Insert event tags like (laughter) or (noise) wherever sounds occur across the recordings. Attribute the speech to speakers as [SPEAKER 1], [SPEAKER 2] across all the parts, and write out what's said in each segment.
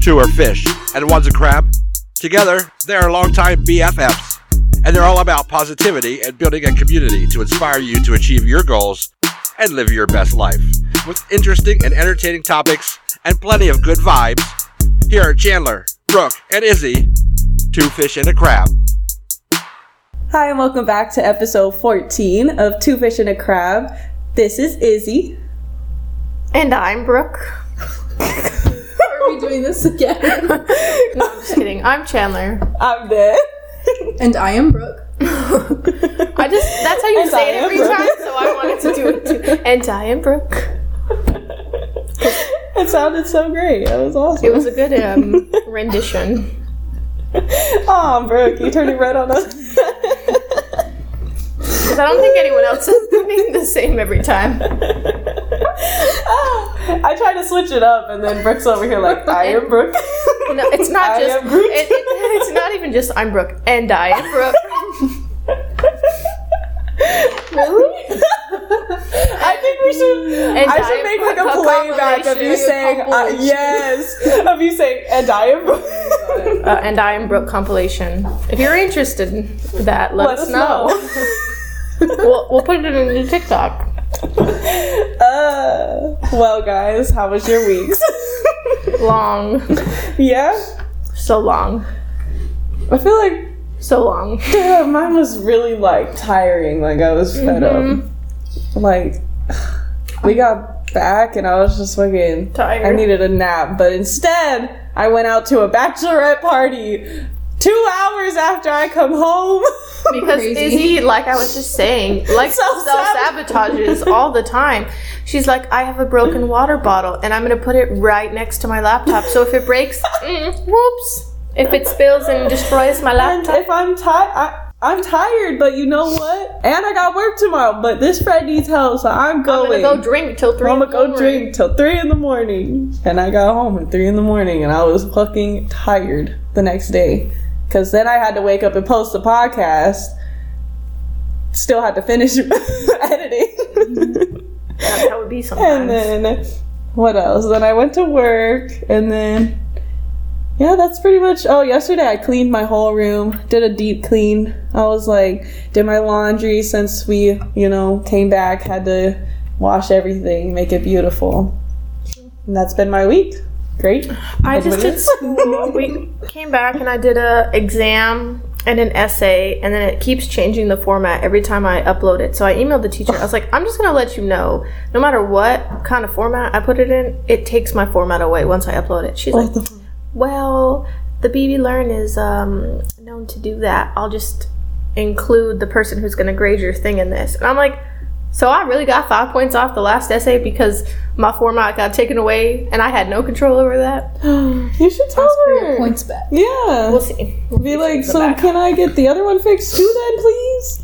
[SPEAKER 1] Two are fish, and one's a crab. Together, they are longtime BFFs, and they're all about positivity and building a community to inspire you to achieve your goals and live your best life. With interesting and entertaining topics and plenty of good vibes, here are Chandler, Brooke, and Izzy, two fish and a crab.
[SPEAKER 2] Hi, and welcome back to episode 14 of Two Fish and a Crab. This is Izzy.
[SPEAKER 3] And I'm Brooke. (laughs)
[SPEAKER 4] Are we doing this again? (laughs)
[SPEAKER 3] No, I'm just kidding. I'm Chandler.
[SPEAKER 2] I'm there.
[SPEAKER 4] and I am Brooke.
[SPEAKER 3] I just that's how you
[SPEAKER 2] And
[SPEAKER 3] say
[SPEAKER 2] I
[SPEAKER 3] it every
[SPEAKER 2] Brooke.
[SPEAKER 3] time, so I wanted to do it too. And I am Brooke.
[SPEAKER 2] It sounded so great. That was awesome.
[SPEAKER 3] It was a good um, rendition. (laughs)
[SPEAKER 2] Oh, Brooke, you turned it red on us. (laughs)
[SPEAKER 3] Because I don't think anyone else is doing the same every time. (laughs)
[SPEAKER 2] I try to switch it up, and then Brooke's over here like, I am Brooke. (laughs)
[SPEAKER 3] No, it's not (laughs)
[SPEAKER 2] I
[SPEAKER 3] just. It, it, it's not even just I'm Brooke and I am Brooke.
[SPEAKER 2] really? I think we should.
[SPEAKER 3] And
[SPEAKER 2] I should make like a playback of you saying, uh, yes, of you saying, and I am Brooke.
[SPEAKER 3] Uh, and I am Brooke compilation. If you're interested in that, let,
[SPEAKER 2] Let
[SPEAKER 3] us
[SPEAKER 2] us
[SPEAKER 3] know. We'll, we'll put it in the TikTok. (laughs)
[SPEAKER 2] Uh, well, guys, how was your weeks? (laughs)
[SPEAKER 3] Long,
[SPEAKER 2] yeah,
[SPEAKER 3] so long,
[SPEAKER 2] I feel like
[SPEAKER 3] so long. (laughs)
[SPEAKER 2] yeah, mine was really like tiring. Like I was fed up. Like we got back, and I was just fucking
[SPEAKER 3] Tired.
[SPEAKER 2] I needed a nap, but instead I went out to a bachelorette party. Two hours after I come home. (laughs)
[SPEAKER 3] Because
[SPEAKER 4] Crazy.
[SPEAKER 3] Izzy, like I was just saying, (laughs) like self sabotages all the time. She's like, I have a broken water bottle and I'm gonna put it right next to my laptop. So if it breaks, (laughs) mm, whoops. If it spills and destroys my
[SPEAKER 2] And
[SPEAKER 3] laptop,
[SPEAKER 2] if I'm tired, I'm tired, but you know what? And I got work tomorrow, but this friend needs help, so I'm
[SPEAKER 3] I'm
[SPEAKER 2] going.
[SPEAKER 3] gonna go drink till 3
[SPEAKER 2] I'm gonna go drink till three in the morning, and I got home at three in the morning, and I was fucking tired the next day, cause then I had to wake up and post the podcast. Still had to finish (laughs) editing,
[SPEAKER 3] That's how it be sometimes.
[SPEAKER 2] and then what else? Then I went to work, and then yeah, that's pretty much. Oh, yesterday I cleaned my whole room, did a deep clean. I was like, did my laundry since we, you know, came back, had to wash everything, make it beautiful. And that's been my week. Great.
[SPEAKER 3] I just did school. We came back and I did a exam and an essay, and then it keeps changing the format every time I upload it. So I emailed the teacher. I was like, I'm just gonna let you know, no matter what kind of format I put it in, it takes my format away once I upload it. She's like, Well, the BB Learn is um, known to do that. I'll just include the person who's gonna grade your thing in this, and I'm like. So I really got five points off the last essay because my format got taken away and I had no control over that. (gasps)
[SPEAKER 2] You should tell
[SPEAKER 4] For your
[SPEAKER 2] her.
[SPEAKER 4] points back.
[SPEAKER 2] Yeah.
[SPEAKER 3] We'll see. We'll
[SPEAKER 2] Be like, so
[SPEAKER 3] back.
[SPEAKER 2] can I get the other one fixed too then, please?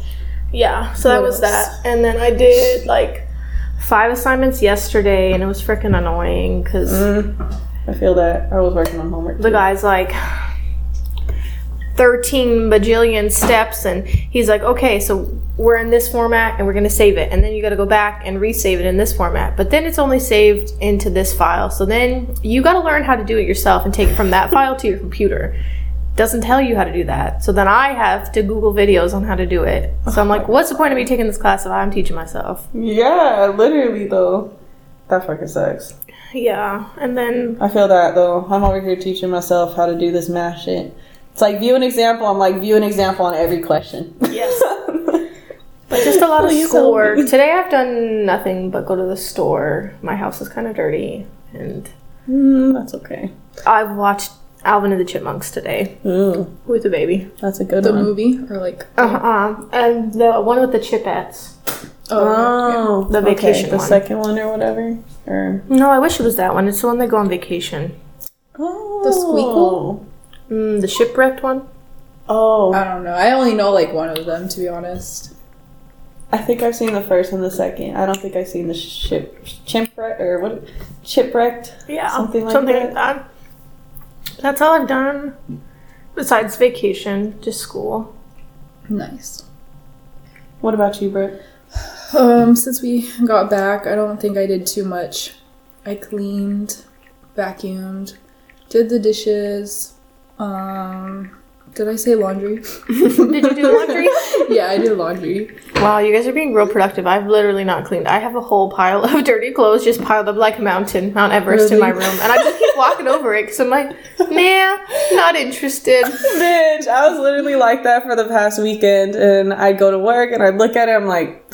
[SPEAKER 3] Yeah, so that was that. And then I did like five assignments yesterday and it was freaking annoying because mm.
[SPEAKER 2] I feel that. I was working on homework.
[SPEAKER 3] the guy's like 13 bajillion steps and he's like, okay, so we're in this format and we're going to save it. And then you got to go back and resave it in this format. But then it's only saved into this file. So then you got to learn how to do it yourself and take it from that file to your computer. Doesn't tell you how to do that. So then I have to Google videos on how to do it. So I'm like, (laughs) what's the point of me taking this class if I'm teaching myself?
[SPEAKER 2] Yeah, literally though. That fucking sucks.
[SPEAKER 3] Yeah. And then
[SPEAKER 2] I feel that though. I'm over here teaching myself how to do this math shit. It's like view an example. I'm like view an example on every question.
[SPEAKER 3] Yes. (laughs) But just a lot of
[SPEAKER 2] Please help
[SPEAKER 3] schoolwork.
[SPEAKER 2] me.
[SPEAKER 3] Today I've done nothing but go to the store. My house is kind of dirty, and
[SPEAKER 2] mm, that's okay.
[SPEAKER 3] I've watched Alvin and the Chipmunks today
[SPEAKER 2] Ooh,
[SPEAKER 3] with the baby.
[SPEAKER 2] that's a good one.
[SPEAKER 4] The
[SPEAKER 2] one.
[SPEAKER 4] movie or like
[SPEAKER 3] Uh-uh. And the one with the Chipettes.
[SPEAKER 2] Oh,
[SPEAKER 3] The
[SPEAKER 2] okay,
[SPEAKER 3] vacation
[SPEAKER 2] the
[SPEAKER 3] one.
[SPEAKER 2] second one or whatever. Or
[SPEAKER 3] No, I wish it was that one. It's the one they go on vacation.
[SPEAKER 2] oh,
[SPEAKER 4] The Squeakquel?
[SPEAKER 3] Mm, the shipwrecked one.
[SPEAKER 2] Oh,
[SPEAKER 4] I don't know. I only know like one of them to be honest.
[SPEAKER 2] I think I've seen the first and the second. I don't think I've seen the ship chipwreck or what chipwrecked.
[SPEAKER 3] Yeah,
[SPEAKER 2] Something like
[SPEAKER 3] something
[SPEAKER 2] that.
[SPEAKER 3] like that. That's all I've done. Besides vacation, just school.
[SPEAKER 4] Nice.
[SPEAKER 2] What about you, Britt?
[SPEAKER 4] Um, since we got back, I don't think I did too much. I cleaned, vacuumed, Did the dishes. Um, did I say laundry? (laughs)
[SPEAKER 3] Did you do laundry? (laughs)
[SPEAKER 4] yeah, I did laundry.
[SPEAKER 3] wow, you guys are being real productive. I've literally not cleaned. I have a whole pile of (laughs) dirty clothes just piled up like a mountain, Mount Everest in my room, and I just keep walking over it because I'm like, nah, not interested.
[SPEAKER 2] Bitch, I was literally like that for the past weekend, and I'd go to work and I'd look at it, I'm like,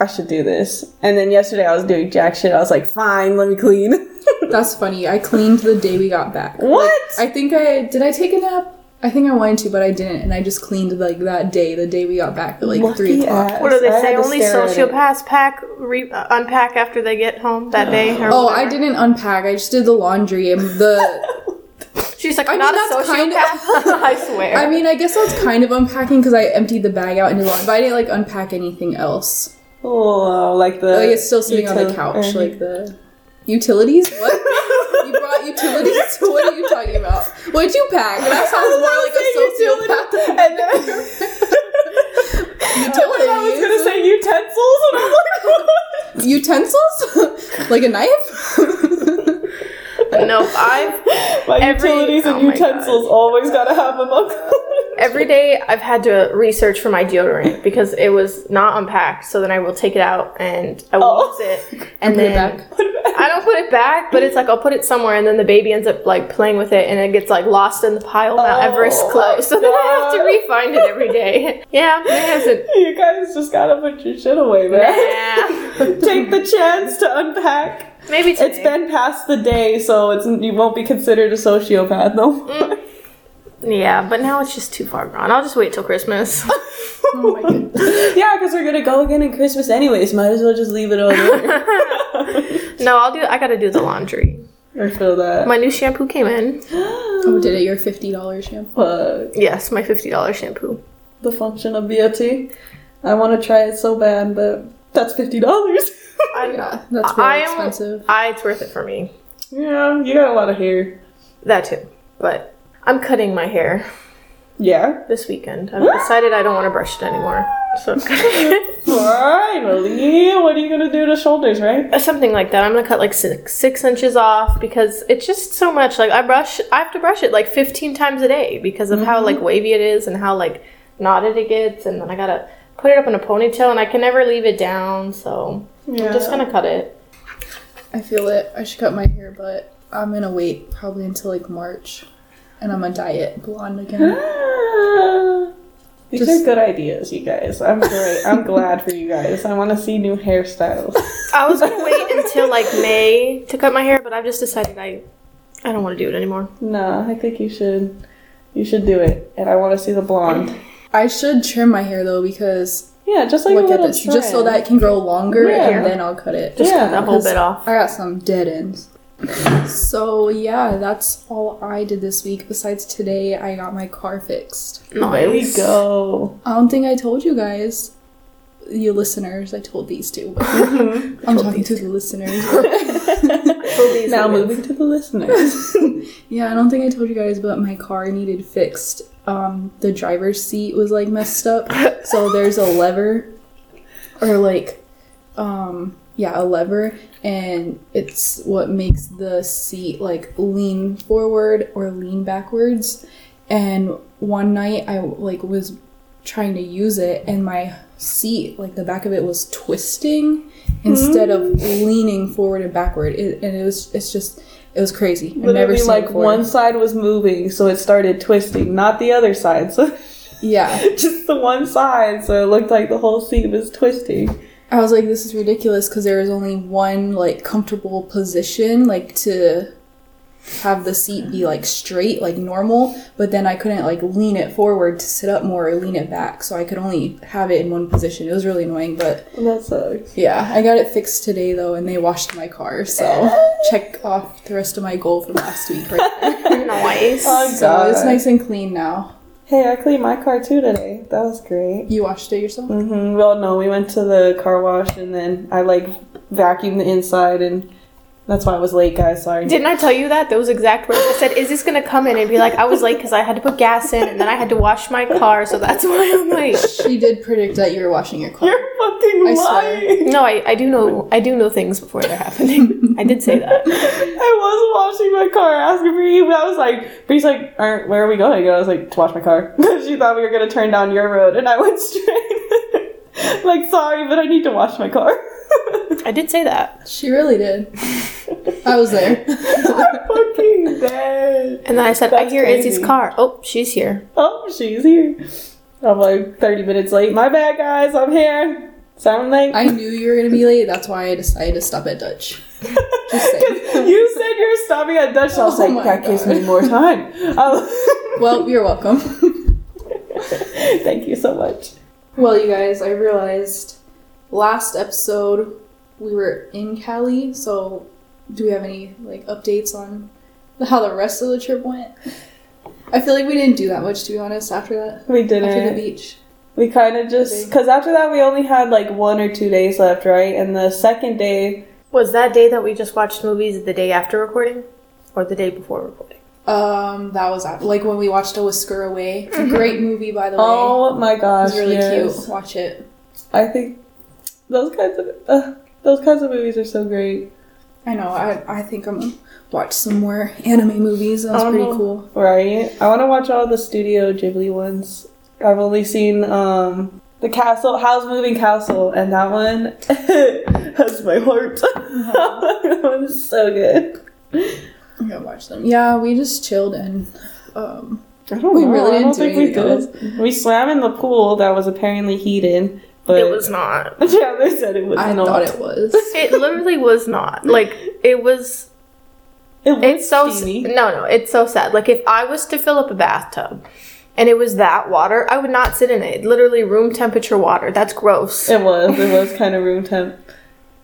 [SPEAKER 2] I should do this. And then yesterday I was doing jack shit. I was like, fine, let me clean.
[SPEAKER 4] That's funny. I cleaned the day we got back.
[SPEAKER 2] what?
[SPEAKER 4] I think I did. I take a nap. I think I wanted to, but I didn't, and I just cleaned like that day, the day we got back at like
[SPEAKER 2] Lucky
[SPEAKER 4] three o'clock.
[SPEAKER 2] ass.
[SPEAKER 3] What do they
[SPEAKER 2] I
[SPEAKER 3] say? Only
[SPEAKER 2] stare at
[SPEAKER 3] sociopaths pack, re- uh, unpack after they get home that day. Or
[SPEAKER 4] Oh, I didn't unpack. I just did the laundry and the. (laughs)
[SPEAKER 3] She's like,
[SPEAKER 4] I
[SPEAKER 3] I'm
[SPEAKER 4] mean,
[SPEAKER 3] not a
[SPEAKER 4] that's kind of- (laughs)
[SPEAKER 3] I swear.
[SPEAKER 4] I mean, I guess that's kind of unpacking because I emptied the bag out into the laundry, but I didn't like unpack anything else.
[SPEAKER 2] Oh, like the.
[SPEAKER 4] Like it's still sitting on the
[SPEAKER 2] util-
[SPEAKER 4] couch,
[SPEAKER 2] or-
[SPEAKER 4] like the utilities. What? (laughs) you brought utilities? (laughs) what are you talking about? What'd you pack? That sounds more like a sociopath.
[SPEAKER 2] And then,
[SPEAKER 4] Utilities.
[SPEAKER 2] I was (laughs) gonna say utensils, and I'm like, what?
[SPEAKER 4] utensils, like a knife. (laughs)
[SPEAKER 3] no, I've (laughs)
[SPEAKER 2] my
[SPEAKER 3] Every-
[SPEAKER 2] utilities and
[SPEAKER 3] oh
[SPEAKER 2] utensils always gotta have them up. (laughs)
[SPEAKER 3] every day I've had to research for my deodorant because it was not unpacked. So then I will take it out and I will
[SPEAKER 2] Oh.
[SPEAKER 3] use it, and
[SPEAKER 4] Put it
[SPEAKER 3] then
[SPEAKER 4] back.
[SPEAKER 3] I don't put it back, but it's like I'll put it somewhere, and then the baby ends up like playing with it, and it gets like lost in the pile. Mount
[SPEAKER 2] Oh
[SPEAKER 3] Everest
[SPEAKER 2] my
[SPEAKER 3] close, so then I have to
[SPEAKER 2] God.
[SPEAKER 3] re-find it every day. Yeah, it hasn't.
[SPEAKER 2] you guys just gotta put your shit away, man.
[SPEAKER 3] Yeah,
[SPEAKER 2] Take the chance to unpack.
[SPEAKER 3] Maybe today.
[SPEAKER 2] It's been past the day, so it's you won't be considered a sociopath no more.
[SPEAKER 3] Mm. Yeah, but now it's just too far gone. I'll just wait till Christmas.
[SPEAKER 4] Oh my goodness.
[SPEAKER 2] yeah, because we're gonna go again in Christmas anyways. Might as well just leave it over there. (laughs)
[SPEAKER 3] no, I'll do. I gotta do the laundry.
[SPEAKER 2] I feel that.
[SPEAKER 3] My new shampoo came in. (gasps)
[SPEAKER 4] Oh, did it? Your fifty dollars shampoo.
[SPEAKER 2] Fuck.
[SPEAKER 3] Yes, my fifty dollars shampoo.
[SPEAKER 2] The Function of Beauty. I want to try it so bad, but that's fifty dollars. (laughs)
[SPEAKER 3] I,
[SPEAKER 4] Yeah, that's really
[SPEAKER 3] am-
[SPEAKER 4] expensive.
[SPEAKER 3] I, it's worth it for me.
[SPEAKER 2] yeah, you got a lot of hair.
[SPEAKER 3] That too. But I'm cutting my hair
[SPEAKER 2] Yeah.
[SPEAKER 3] this weekend. I've decided I don't want to brush it anymore. So (laughs) I'm.
[SPEAKER 2] Finally, what are you gonna do to shoulders, right?
[SPEAKER 3] Uh, something like that. I'm gonna cut like six six inches off because it's just so much. Like I brush, I have to brush it like 15 times a day because of how mm-hmm. like wavy it is and how like knotted it gets, and then I gotta put it up in a ponytail, and I can never leave it down. So I'm just gonna cut it.
[SPEAKER 4] I feel it. I should cut my hair, but I'm gonna wait probably until like March, and I'm gonna dye it blonde again. (gasps)
[SPEAKER 2] These
[SPEAKER 4] Just-
[SPEAKER 2] are good ideas, you guys. I'm great. I'm glad for you guys. I want to see new hairstyles.
[SPEAKER 3] I was gonna wait until like May to cut my hair, but I've just decided I I don't want to do it anymore.
[SPEAKER 2] No, I think you should. You should do it, and I want to see the blonde.
[SPEAKER 4] I should trim my hair though because
[SPEAKER 2] Yeah, just like a
[SPEAKER 4] look at
[SPEAKER 2] little
[SPEAKER 4] this, just so that it can grow longer,
[SPEAKER 2] Yeah.
[SPEAKER 4] and then I'll cut it.
[SPEAKER 3] Just
[SPEAKER 2] Yeah,
[SPEAKER 3] cut that whole bit off.
[SPEAKER 4] I got some dead ends. So yeah, that's all I did this week. Besides today, I got my car fixed.
[SPEAKER 2] There we go.
[SPEAKER 4] I don't think I told you guys, you listeners. I told these two. (laughs) I'm talking to the listeners. (laughs)
[SPEAKER 2] now moving to the listeners. (laughs)
[SPEAKER 4] yeah, I don't think I told you guys, but my car needed fixed. Um, the driver's seat was like messed up, so there's a lever, or like, um, yeah, a lever, and it's what makes the seat like lean forward or lean backwards. And one night I like was trying to use it, and my seat, like the back of it, was twisting instead of leaning forward and backward. It, and it was it's just it was crazy.
[SPEAKER 2] Literally, like one side was moving, so it started twisting, not the other side. So (laughs)
[SPEAKER 4] Yeah,
[SPEAKER 2] just the one side, so it looked like the whole seat was twisting.
[SPEAKER 4] I was like, this is ridiculous because there was only one like comfortable position, like to have the seat be like straight, like normal. But then I couldn't like lean it forward to sit up more or lean it back, so I could only have it in one position. It was really annoying, but
[SPEAKER 2] That sucks.
[SPEAKER 4] yeah, I got it fixed today though, and they washed my car, so (laughs) check off the rest of my goal from last week right there. (laughs)
[SPEAKER 3] Nice. (laughs)
[SPEAKER 2] Oh,
[SPEAKER 4] so it's nice and clean now.
[SPEAKER 2] Hey, I cleaned my car too today. That was great.
[SPEAKER 4] You washed it yourself?
[SPEAKER 2] hmm Well, no, we went to the car wash and then I like vacuumed the inside and That's why I was late, guys. Sorry.
[SPEAKER 3] Didn't I tell you that? Those exact words. I said, "Is this gonna come in?" and be like, "I was late because I had to put gas in, and then I had to wash my car, so that's why I'm late." (laughs)
[SPEAKER 4] She did predict that you were washing your car.
[SPEAKER 2] You're fucking
[SPEAKER 4] I swear.
[SPEAKER 2] lying.
[SPEAKER 3] No, I, I do know I do know things before they're happening. I did say that. (laughs)
[SPEAKER 2] I was washing my car, asking Bree, but I was like, Bree's like, "Aren't- where are we going? And I was like, to wash my car. (laughs) she thought we were gonna turn down your road, and I went straight. (laughs) like, sorry, but I need to wash my car.
[SPEAKER 3] I did say that.
[SPEAKER 4] She really did. I was there.
[SPEAKER 2] I'm (laughs) fucking dead.
[SPEAKER 3] And then I said, I hear
[SPEAKER 2] crazy.
[SPEAKER 3] Izzy's car. Oh, she's here.
[SPEAKER 2] Oh, she's here. I'm like 30 minutes late. My bad, guys. I'm here. Sound like
[SPEAKER 4] I knew you were gonna be late. That's why I decided to stop at Dutch. (laughs) Just
[SPEAKER 2] you said you were stopping at Dutch. I was
[SPEAKER 4] Oh
[SPEAKER 2] like,
[SPEAKER 4] my
[SPEAKER 2] that gives me more time. Oh,
[SPEAKER 4] Well, you're welcome.
[SPEAKER 2] thank you so much.
[SPEAKER 4] Well, you guys, I realized last episode we were in Cali, so do we have any like updates on how the rest of the trip went? I feel like we didn't do that much to be honest after that.
[SPEAKER 2] We
[SPEAKER 4] didn't. The beach.
[SPEAKER 2] We kind of just because after that we only had like one or two days left, right? And the second day,
[SPEAKER 3] Was that day that we just watched movies the day after recording? Or the day before recording?
[SPEAKER 4] Um, that was like when we watched A Whisker Away. It's a great movie, by the way.
[SPEAKER 2] oh my
[SPEAKER 4] it
[SPEAKER 2] gosh,
[SPEAKER 4] was really
[SPEAKER 2] yes.
[SPEAKER 4] cute. Watch it.
[SPEAKER 2] I think those kinds of uh, those kinds of movies are so great.
[SPEAKER 4] I know. I I think I'm gonna watch some more anime movies. That's pretty
[SPEAKER 2] no.
[SPEAKER 4] cool.
[SPEAKER 2] Right. I want to watch all the Studio Ghibli ones. I've only seen um the castle, Howl's Moving Castle, and that one (laughs) has my heart. (laughs) that one's so good.
[SPEAKER 4] I'm gonna watch them. Yeah, we just chilled and um.
[SPEAKER 2] I don't
[SPEAKER 4] We
[SPEAKER 2] know.
[SPEAKER 4] really
[SPEAKER 2] I don't
[SPEAKER 4] didn't do
[SPEAKER 2] think we
[SPEAKER 4] anything
[SPEAKER 2] did. We swam in the pool that was apparently heated, but
[SPEAKER 3] It was not. (laughs)
[SPEAKER 2] yeah, they said it was.
[SPEAKER 4] I
[SPEAKER 2] not.
[SPEAKER 4] thought it was. (laughs)
[SPEAKER 3] It literally was not. Like, it was.
[SPEAKER 2] It was
[SPEAKER 3] It's so.
[SPEAKER 2] steamy.
[SPEAKER 3] No, no, it's so sad. Like, if I was to fill up a bathtub and it was that water, I would not sit in it. Literally room temperature water. That's gross.
[SPEAKER 2] It was. It was kind of room temp.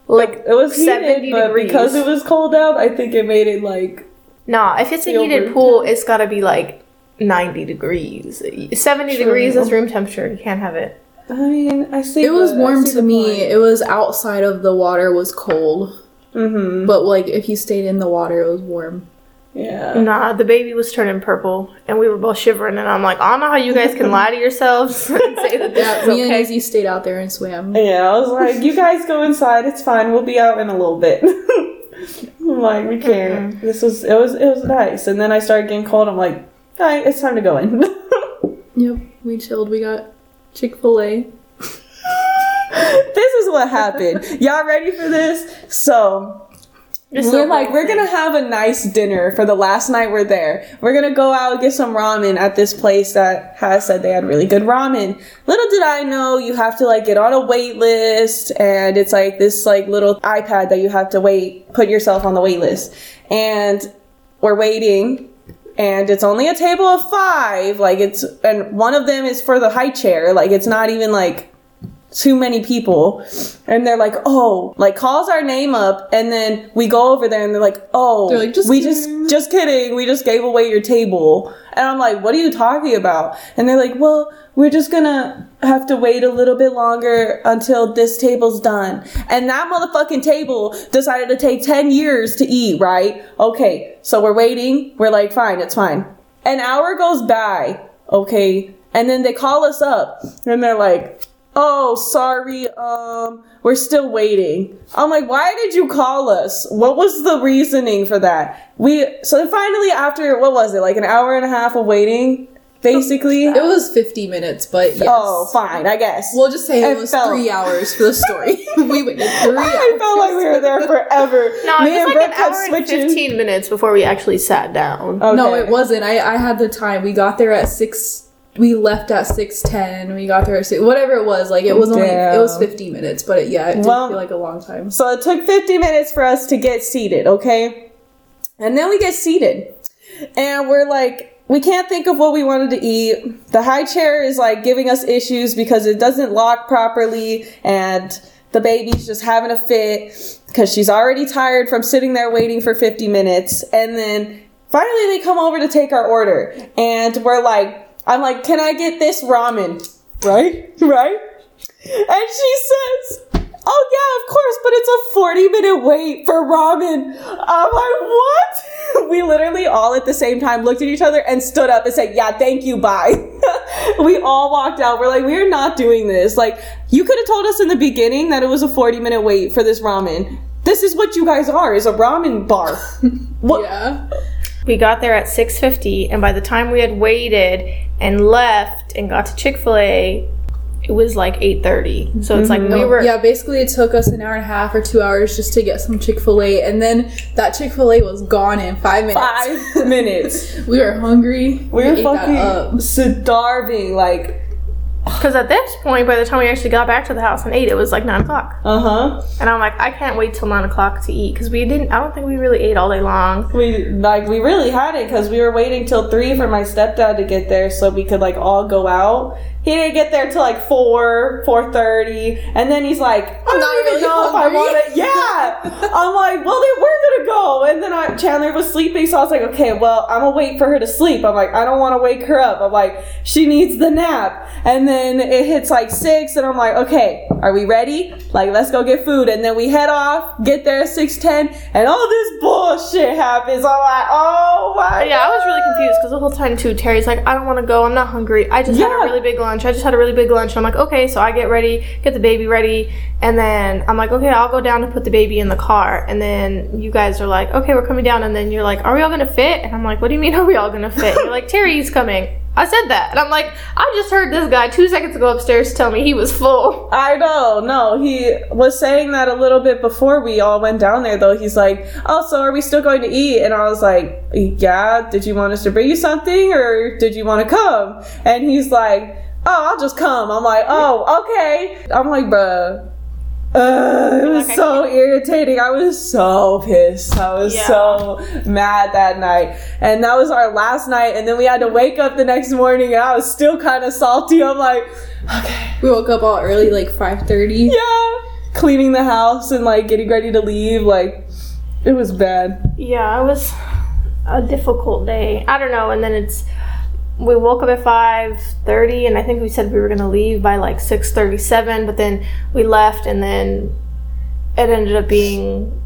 [SPEAKER 3] Like,
[SPEAKER 2] It was
[SPEAKER 3] 70
[SPEAKER 2] heated, but
[SPEAKER 3] degrees.
[SPEAKER 2] because it was cold out, I think it made it like
[SPEAKER 3] Nah, if it's a heated
[SPEAKER 2] room
[SPEAKER 3] pool, it's gotta be like 90 degrees. 70
[SPEAKER 2] True.
[SPEAKER 3] degrees is room temperature. You can't have it.
[SPEAKER 2] I mean, I see.
[SPEAKER 4] It was
[SPEAKER 2] the-
[SPEAKER 4] warm to me.
[SPEAKER 2] point.
[SPEAKER 4] It was outside of the water was cold,
[SPEAKER 2] Mhm.
[SPEAKER 4] but like if you stayed in the water, it was warm.
[SPEAKER 2] Yeah.
[SPEAKER 3] Nah, the baby was turning purple, and we were both shivering. And I'm like, I don't know how you guys can lie to yourselves (laughs) and say that this
[SPEAKER 4] Yeah,
[SPEAKER 3] is
[SPEAKER 4] me and
[SPEAKER 3] okay.
[SPEAKER 4] Izzy stayed out there and swam.
[SPEAKER 2] Yeah, I was like, you guys go inside. It's fine. We'll be out in a little bit. (laughs) I'm like, we can't. Mm-hmm. This was it was it was nice. And then I started getting cold. I'm like, all right, it's time to go in. (laughs)
[SPEAKER 4] Yep, we chilled. We got Chick Fil A.
[SPEAKER 2] this is what happened. Y'all ready for this? So
[SPEAKER 3] It's
[SPEAKER 2] we're
[SPEAKER 3] so
[SPEAKER 2] like, we're gonna have a nice dinner for the last night we're there. We're gonna go out and get some ramen at this place that has said they had really good ramen. Little did I know you have to like get on a wait list and it's like this like little iPad that you have to wait, put yourself on the wait list. And we're waiting and it's only a table of five. Like it's and one of them is for the high chair. Like it's not even like too many people and they're like oh like calls our name up and then we go over there and they're like oh
[SPEAKER 4] They're like, "Just
[SPEAKER 2] we
[SPEAKER 4] kidding."
[SPEAKER 2] just just kidding. We just gave away your table. And i'm like what are you talking about? And they're like well we're just gonna have to wait a little bit longer until this table's done. And that motherfucking table decided to take 10 years to eat right? Okay so we're waiting. We're like fine it's fine. An hour goes by okay? And then they call us up and they're like oh sorry um we're still waiting i'm like why did you call us what was the reasoning for that we so finally after what was it like an hour and a half of waiting basically
[SPEAKER 4] It was 50 minutes, but yes.
[SPEAKER 2] oh fine i guess
[SPEAKER 4] We'll just say
[SPEAKER 2] I
[SPEAKER 4] it was
[SPEAKER 2] felt-
[SPEAKER 4] three hours for the story. (laughs) (laughs) we waited three hours.
[SPEAKER 2] i felt like we were there forever (laughs)
[SPEAKER 3] No,
[SPEAKER 2] me
[SPEAKER 3] it
[SPEAKER 2] and
[SPEAKER 3] was like
[SPEAKER 2] brooke
[SPEAKER 3] an
[SPEAKER 2] kept
[SPEAKER 3] hour and 15 minutes before we actually sat down.
[SPEAKER 2] okay.
[SPEAKER 4] No, it wasn't. I, I had the time. We got there at six. We left at six ten. We got there at six. Whatever it was, like it was only it was fifty minutes, but it, yeah, it did
[SPEAKER 2] Well-
[SPEAKER 4] feel like a long time.
[SPEAKER 2] So it took 50 minutes for us to get seated, okay? And then we get seated. And we're like, we can't think of what we wanted to eat. The high chair is like giving us issues because it doesn't lock properly and the baby's just having a fit because she's already tired from sitting there waiting for 50 minutes. And then finally they come over to take our order. And we're like, I'm like, can I get this ramen? Right? (laughs) Right? And she says, oh yeah, of course, but it's a 40 minute wait for ramen. I'm like, what? (laughs) we literally all at the same time looked at each other and stood up and said, yeah, thank you, bye. (laughs) we all walked out. We're like, we're not doing this. Like, you could have told us in the beginning that it was a 40 minute wait for this ramen. This is what you guys are, is a ramen bar. what?
[SPEAKER 4] Yeah.
[SPEAKER 3] We got there at 6:50 and by the time we had waited and left and got to Chick-fil-A, it was like 8:30. So it's like we mm-hmm. were
[SPEAKER 4] Yeah, basically it took us an hour and a half or two hours just to get some Chick fil A, and then that Chick fil A was gone in five minutes.
[SPEAKER 2] Five minutes. (laughs)
[SPEAKER 4] We were hungry.
[SPEAKER 2] We were
[SPEAKER 4] ate that up.
[SPEAKER 2] fucking starving. Like,
[SPEAKER 3] because at this point, by the time we actually got back to the house and ate, it was like nine o'clock.
[SPEAKER 2] uh huh.
[SPEAKER 3] And I'm like, I can't wait till nine o'clock to eat because we didn't. I don't think we really ate all day long.
[SPEAKER 2] We like we really had it because we were waiting till three for my stepdad to get there so we could like all go out. He didn't get there till like four, four thirty, and then he's like, "I don't
[SPEAKER 4] not
[SPEAKER 2] even
[SPEAKER 4] really
[SPEAKER 2] know if I want to." Yeah, I'm like, "Well, then we're gonna go." And then I, Chandler was sleeping, so I was like, "Okay, well, I'm gonna wait for her to sleep." I'm like, "I don't want to wake her up." I'm like, "She needs the nap." And then it hits like six, and I'm like, "Okay, are we ready? Like, let's go get food." And then we head off, get there at six ten, and all this bullshit happens. I'm like, "Oh my!"
[SPEAKER 3] Yeah, I was really confused because the whole time too, Terry's like, I don't want to go. I'm not hungry. I just had a really big lunch. I just had a really big lunch. And I'm like, okay, so I get ready, get the baby ready, and then I'm like, okay, I'll go down and put the baby in the car. And then you guys are like, okay, we're coming down. And then you're like, are we all gonna fit? And I'm like, what do you mean, (laughs) are we all gonna fit? And you're like, Terry's coming. I said that, and I'm like, I just heard this guy two seconds ago upstairs tell me he was full.
[SPEAKER 2] I know, no, he was saying that a little bit before we all went down there, though. He's like, Oh, so are we still going to eat? And I was like, Yeah, did you want us to bring you something or did you want to come? And he's like, Oh, I'll just come. I'm like, Oh, okay. I'm like, Bruh. Uh, it was
[SPEAKER 3] I
[SPEAKER 2] so irritating. I was so pissed. I was
[SPEAKER 3] Yeah.
[SPEAKER 2] so mad that night. And that was our last night. And then we had to wake up the next morning and I was still kind of salty. I'm like, okay.
[SPEAKER 4] We woke up all early, like five thirty.
[SPEAKER 2] Yeah. Cleaning the house and like getting ready to leave. Like, it was bad.
[SPEAKER 3] Yeah, it was a difficult day. I don't know, and then it's we woke up at five thirty, and I think we said we were gonna leave by like six thirty-seven, but then we left, and then it ended up being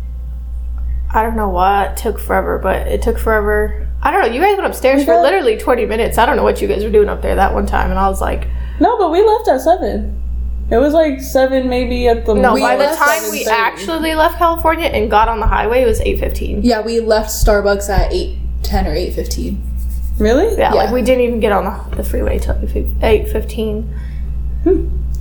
[SPEAKER 3] I don't know what it took forever, but it took forever. I don't know. You guys went upstairs for literally twenty minutes. I don't know what you guys were doing up there that one time, and I was like,
[SPEAKER 2] No, but we left at 7. It was like 7 maybe at the
[SPEAKER 3] no.
[SPEAKER 4] We
[SPEAKER 3] by the time we
[SPEAKER 4] 7:30.
[SPEAKER 3] actually left California and got on the highway, it was eight fifteen.
[SPEAKER 4] Yeah, we left Starbucks at eight ten or eight fifteen.
[SPEAKER 2] Really?
[SPEAKER 3] Yeah, like we didn't even get on the, the freeway till eight fifteen.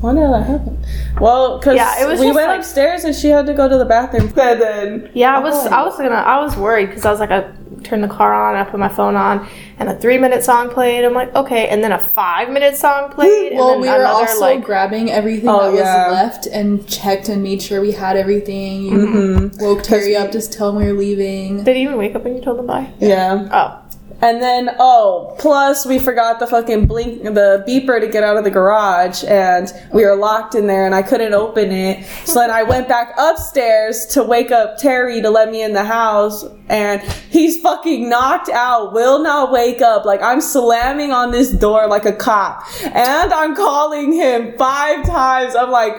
[SPEAKER 2] Why did that happen? Well, because
[SPEAKER 3] Yeah, it was
[SPEAKER 2] we went
[SPEAKER 3] like-
[SPEAKER 2] upstairs and she had to go to the bathroom. (laughs) And then
[SPEAKER 3] Yeah, I was
[SPEAKER 2] Oh.
[SPEAKER 3] I was gonna I was worried because I was like I turned the car on, I put my phone on, and a three minute song played. I'm like, okay, and then a five minute song (laughs) played. and
[SPEAKER 4] Well,
[SPEAKER 3] then
[SPEAKER 4] we were also
[SPEAKER 3] like
[SPEAKER 4] grabbing everything
[SPEAKER 2] Oh,
[SPEAKER 4] that
[SPEAKER 2] yeah.
[SPEAKER 4] was left and checked and made sure we had everything. You
[SPEAKER 2] Mm-hmm.
[SPEAKER 4] Woke Terry up just to tell him we were leaving.
[SPEAKER 3] did he even wake up when you told him bye?
[SPEAKER 2] yeah.
[SPEAKER 3] Oh,
[SPEAKER 2] And then oh, plus we forgot the fucking blink the beeper to get out of the garage and we were locked in there and I couldn't open it. So then I went back upstairs to wake up Terry to let me in the house and he's fucking knocked out, will not wake up. Like I'm slamming on this door like a cop. And I'm calling him five times. I'm like,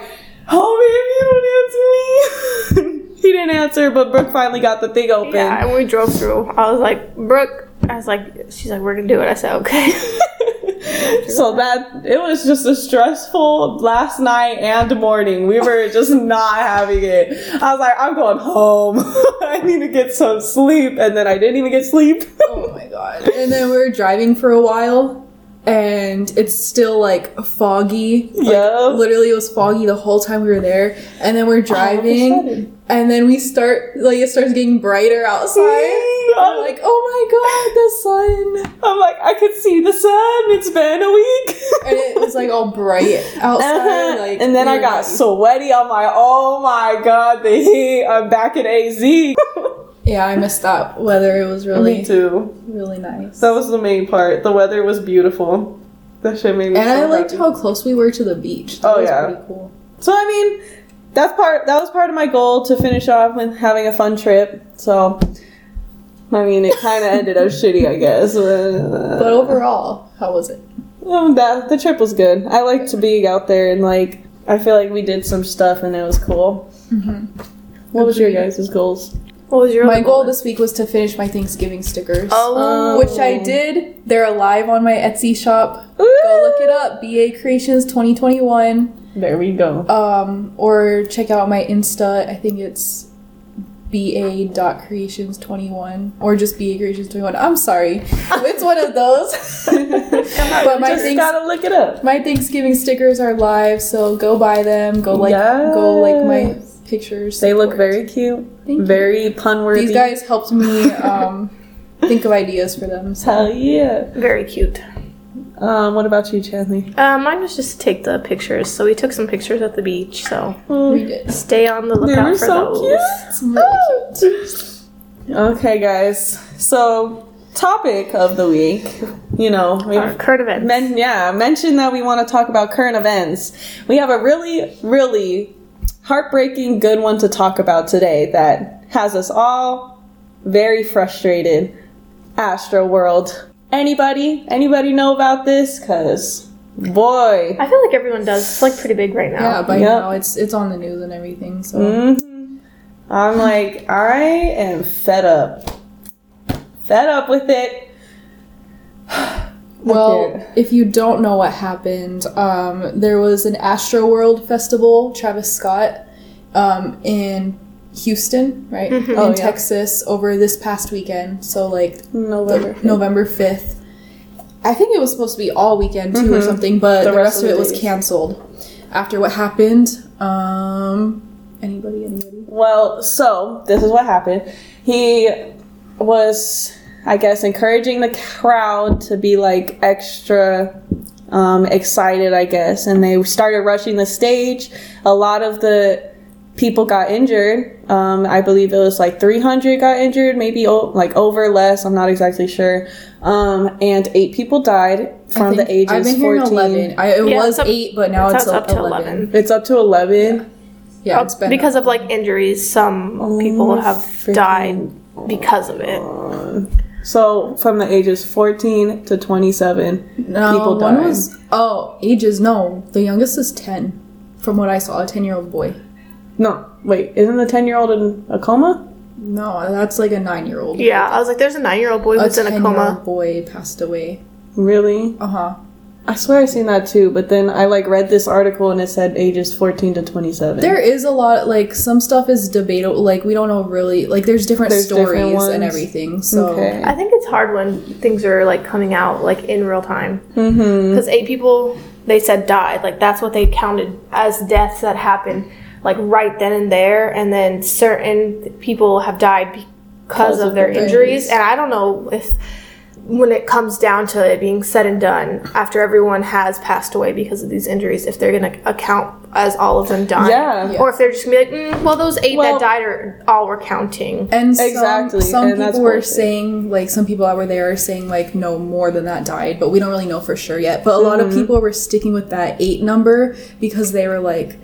[SPEAKER 2] Homie, if you don't answer me (laughs) He didn't answer, but Brooke finally got the thing open.
[SPEAKER 3] yeah, and we drove through. I was like, Brooke. I was like, she's like, we're gonna do it. I said, okay. (laughs) (laughs)
[SPEAKER 2] So that it was just a stressful last night and morning. We were just not having it. I was like, I'm going home. (laughs) I need to get some sleep, and then I didn't even get sleep.
[SPEAKER 4] Oh my god. And then we were driving for a while and it's still like foggy. Like,
[SPEAKER 2] Yeah.
[SPEAKER 4] Literally it was foggy the whole time we were there. And then we're driving and then we start like it starts getting brighter outside. I'm like, oh my god, the sun.
[SPEAKER 2] I'm like, I could see the sun. It's been a week.
[SPEAKER 4] And it was like all bright outside.
[SPEAKER 2] Uh-huh.
[SPEAKER 4] Like
[SPEAKER 2] and then I got sweaty. I'm like, oh my god, the heat. I'm back in AZ. (laughs)
[SPEAKER 4] Yeah, I missed that weather. It was really
[SPEAKER 2] Me too.
[SPEAKER 4] really nice.
[SPEAKER 2] That was the main part. The weather was beautiful. That shit made me
[SPEAKER 4] and
[SPEAKER 2] so
[SPEAKER 4] I liked
[SPEAKER 2] happy.
[SPEAKER 4] how close we were to the beach. That
[SPEAKER 2] Oh,
[SPEAKER 4] was
[SPEAKER 2] yeah.
[SPEAKER 4] pretty cool.
[SPEAKER 2] So I mean, that's part. That was part of my goal to finish off with having a fun trip. So, I mean, it kind of ended up shitty, I guess.
[SPEAKER 4] But (laughs)
[SPEAKER 2] But
[SPEAKER 4] overall, how was it?
[SPEAKER 2] um, that the trip was good. I liked to being out there and like I feel like we did some stuff and it was cool. Mm-hmm. What was your guys' goals?
[SPEAKER 3] What was your
[SPEAKER 4] My goal this week was to finish my Thanksgiving stickers.
[SPEAKER 3] Oh.
[SPEAKER 4] Which I did. They're alive on my Etsy shop. Go look it up. BA Creations 2021.
[SPEAKER 2] There we go.
[SPEAKER 4] Um, or check out my Insta. I think it's ba.creations21 or just ba creations21. I'm sorry. (laughs) It's one of those. (laughs) but my
[SPEAKER 2] Just
[SPEAKER 4] thanks-
[SPEAKER 2] gotta look it up.
[SPEAKER 4] my Thanksgiving stickers are live, so go buy them. Go like go like my
[SPEAKER 2] Yes.
[SPEAKER 4] Pictures.
[SPEAKER 2] They look very cute.
[SPEAKER 4] Thank you.
[SPEAKER 2] very pun worthy.
[SPEAKER 4] These guys helped me um, (laughs) think of ideas for them. So.
[SPEAKER 2] Hell yeah.
[SPEAKER 3] Very cute.
[SPEAKER 2] Um, what about you, Chandley?
[SPEAKER 3] Uh, mine was just to take the pictures. So we took some pictures at the beach. So
[SPEAKER 4] We did.
[SPEAKER 3] stay on the
[SPEAKER 2] They
[SPEAKER 3] lookout
[SPEAKER 2] were
[SPEAKER 3] for
[SPEAKER 2] so
[SPEAKER 3] those.
[SPEAKER 2] cute.
[SPEAKER 4] It's really cute.
[SPEAKER 2] Okay, guys. So, topic of the week. You know, we've
[SPEAKER 3] Our current events.
[SPEAKER 2] men, yeah, mentioned that we want to talk about current events. We have a really, really heartbreaking good one to talk about today that has us all very frustrated. Astroworld. Anybody? Anybody know about this? Cause boy,
[SPEAKER 3] I feel like everyone does. It's like pretty big right now.
[SPEAKER 4] Yeah, by
[SPEAKER 2] Yep.
[SPEAKER 4] now it's it's on the news and everything. So
[SPEAKER 2] Mhm. I'm like, I am fed up. Fed up with it. (sighs) (sighs) (sighs)
[SPEAKER 4] Well,
[SPEAKER 2] Okay.
[SPEAKER 4] if you don't know what happened, um, there was an Astroworld Festival, Travis Scott, um, in Houston, right? In
[SPEAKER 2] Oh, yeah.
[SPEAKER 4] Texas over this past weekend. So, like,
[SPEAKER 2] November.
[SPEAKER 4] the- November 5th. I think it was supposed to be all weekend too or something, but
[SPEAKER 2] Mm-hmm. The
[SPEAKER 4] the, rest of it was canceled after what happened. Um, anybody, anybody?
[SPEAKER 2] Well, so this is what happened. He was, I guess, encouraging the crowd to be like extra um, excited, I guess, and they started rushing the stage. A lot of the people got injured. Um, I believe it was like 300 got injured, maybe o- like over less. I'm not exactly sure. Um, and eight people died from
[SPEAKER 4] I
[SPEAKER 2] the ages
[SPEAKER 4] I've been
[SPEAKER 2] 14.
[SPEAKER 4] 11. I, it
[SPEAKER 3] Yeah,
[SPEAKER 4] was
[SPEAKER 3] up-
[SPEAKER 4] 8, but now
[SPEAKER 3] it's
[SPEAKER 4] it's,
[SPEAKER 3] up to
[SPEAKER 4] 11.
[SPEAKER 3] 11.
[SPEAKER 2] It's up to 11.
[SPEAKER 4] Yeah, it's been
[SPEAKER 3] because of like injuries, some people have died because of it.
[SPEAKER 2] So from the ages 14 to 27,
[SPEAKER 4] No,
[SPEAKER 2] people
[SPEAKER 4] one
[SPEAKER 2] died.
[SPEAKER 4] was oh ages. No, the youngest is ten, from what I saw. A ten-year-old boy.
[SPEAKER 2] No, wait, isn't the 10 year old in a coma?
[SPEAKER 4] No, that's like a nine-year-old.
[SPEAKER 3] Yeah, I was like, there's a nine year old boy
[SPEAKER 4] a
[SPEAKER 3] who's in a
[SPEAKER 4] ten-year-old
[SPEAKER 3] coma.
[SPEAKER 4] boy passed away.
[SPEAKER 2] Really?
[SPEAKER 4] Uh huh.
[SPEAKER 2] I swear I seen that too, but then I like read this article and it said ages 14 to 27.
[SPEAKER 4] There is a lot. Like some stuff is debatable. Like we don't know really. Like there's different
[SPEAKER 2] There's
[SPEAKER 4] stories
[SPEAKER 2] ones.
[SPEAKER 4] and everything. So
[SPEAKER 2] Okay.
[SPEAKER 3] I think it's hard when things are like coming out like in real time.
[SPEAKER 2] Mm-hmm.
[SPEAKER 3] Because eight people, they said died. Like that's what they counted as deaths that happened, like right then and there. And then certain people have died because of their injuries. And I don't know if when it comes down to it being said and done, after everyone has passed away because of these injuries, if they're going to account as all of them dying.
[SPEAKER 2] Yeah.
[SPEAKER 3] Or if they're just going to be like, mm, well, those eight
[SPEAKER 2] Well-
[SPEAKER 3] that died are all we're counting.
[SPEAKER 4] And some,
[SPEAKER 2] Exactly,
[SPEAKER 4] some
[SPEAKER 2] and that's
[SPEAKER 4] people were
[SPEAKER 2] bullshit.
[SPEAKER 4] saying, like, some people that were there are saying, like, no, more than that died, but we don't really know for sure yet. But a lot
[SPEAKER 2] Mm-hmm.
[SPEAKER 4] of people were sticking with that eight number because they were like,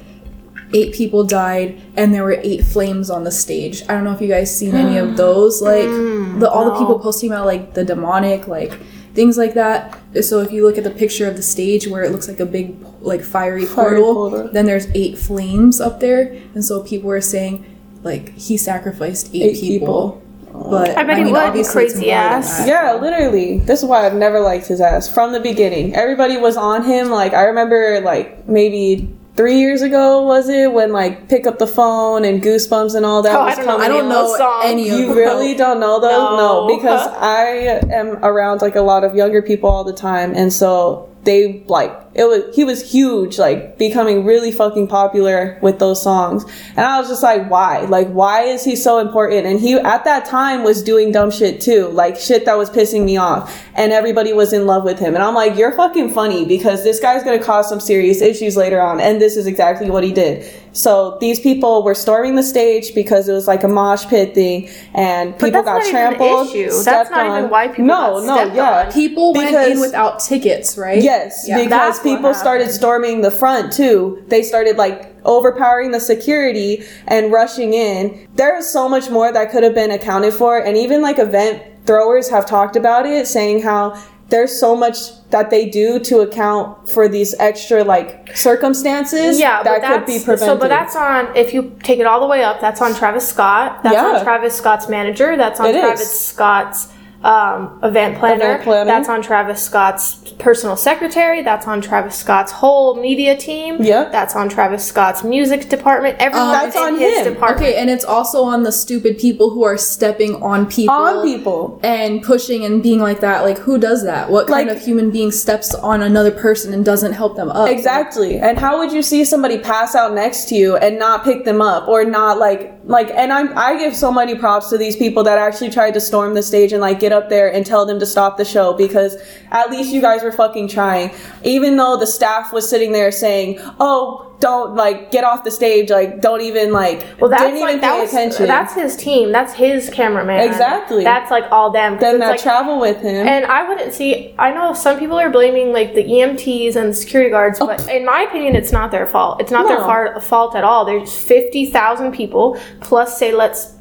[SPEAKER 4] eight people died and there were eight flames on the stage. I don't know if you guys seen any of (gasps) those. Like, mm, the, all the people posting about, like, the demonic, like, things like that. So if you look at the picture of the stage where it looks like a big, like, fiery,
[SPEAKER 2] Fiery
[SPEAKER 4] portal,
[SPEAKER 2] portal.
[SPEAKER 4] then there's eight flames up there. And so people were saying, like, he sacrificed eight,
[SPEAKER 2] Eight
[SPEAKER 4] people. But
[SPEAKER 3] I bet he would,
[SPEAKER 4] obviously it's
[SPEAKER 3] crazy ass.
[SPEAKER 2] Yeah, literally. This is why I've never liked his ass from the beginning. Everybody was on him. Like I remember, like maybe three years ago was it when like pick up the phone and goosebumps and all that
[SPEAKER 3] Oh, I
[SPEAKER 2] was
[SPEAKER 3] don't know
[SPEAKER 2] coming.
[SPEAKER 4] I don't know
[SPEAKER 3] songs?
[SPEAKER 4] any of
[SPEAKER 2] You
[SPEAKER 4] them.
[SPEAKER 2] really don't know those? No,
[SPEAKER 3] No. (laughs)
[SPEAKER 2] because I am around like a lot of younger people all the time, and so they like it was he was huge, like becoming really fucking popular with those songs, and I was just like, why? Like, why is he so important? And he at that time was doing dumb shit too, like shit that was pissing me off, and everybody was in love with him, and I'm like, you're fucking funny because this guy's gonna cause some serious issues later on, and this is exactly what he did. So these people were storming the stage because it was like a mosh pit thing, and people got
[SPEAKER 3] not even an
[SPEAKER 2] trampled.
[SPEAKER 3] That's not even why people
[SPEAKER 2] No, no, yeah.
[SPEAKER 3] on.
[SPEAKER 4] People went in without tickets, right?
[SPEAKER 2] Yes,
[SPEAKER 4] Yeah.
[SPEAKER 2] because
[SPEAKER 3] That's
[SPEAKER 2] people started storming the front too. They started like overpowering the security and rushing in. There is so much more that could have been accounted for, and even like event throwers have talked about it, saying how there's so much that they do to account for these extra like circumstances
[SPEAKER 3] Yeah,
[SPEAKER 2] that could be prevented.
[SPEAKER 3] So, but that's on if you take it all the way up. That's on Travis Scott. That's
[SPEAKER 2] Yeah.
[SPEAKER 3] on Travis Scott's manager. That's on
[SPEAKER 2] It is.
[SPEAKER 3] Travis Scott's um, event planner.
[SPEAKER 2] Event.
[SPEAKER 3] That's on Travis Scott's personal secretary. That's on Travis Scott's whole media team.
[SPEAKER 2] Yeah.
[SPEAKER 3] That's on Travis Scott's music department. Everyone
[SPEAKER 2] That's on
[SPEAKER 3] his
[SPEAKER 2] him.
[SPEAKER 3] department.
[SPEAKER 4] Okay, and it's also on the stupid people who are stepping on people.
[SPEAKER 2] on people.
[SPEAKER 4] And pushing and being like that. Like, who does that? What kind
[SPEAKER 2] Like-
[SPEAKER 4] of human being steps on another person and doesn't help them up?
[SPEAKER 2] Exactly. And how would you see somebody pass out next to you and not pick them up or not like like and I'm I give so many props to these people that actually tried to storm the stage and like get up there and tell them to stop the show because at least you guys were fucking trying. Even though the staff was sitting there saying, "Oh, don't like get off the stage, like don't even like
[SPEAKER 3] Well, that's
[SPEAKER 2] didn't even
[SPEAKER 3] like that
[SPEAKER 2] pay
[SPEAKER 3] was,
[SPEAKER 2] attention."
[SPEAKER 3] that's his team. That's his cameraman.
[SPEAKER 2] Exactly.
[SPEAKER 3] That's like all them
[SPEAKER 2] then that
[SPEAKER 3] like,
[SPEAKER 2] travel with him.
[SPEAKER 3] And I wouldn't see. I know some people are blaming like the EMTs and the security guards, oh. but in my opinion, it's not their fault. It's not their
[SPEAKER 2] No.
[SPEAKER 3] far, fault at all. There's fifty thousand people plus, say, let's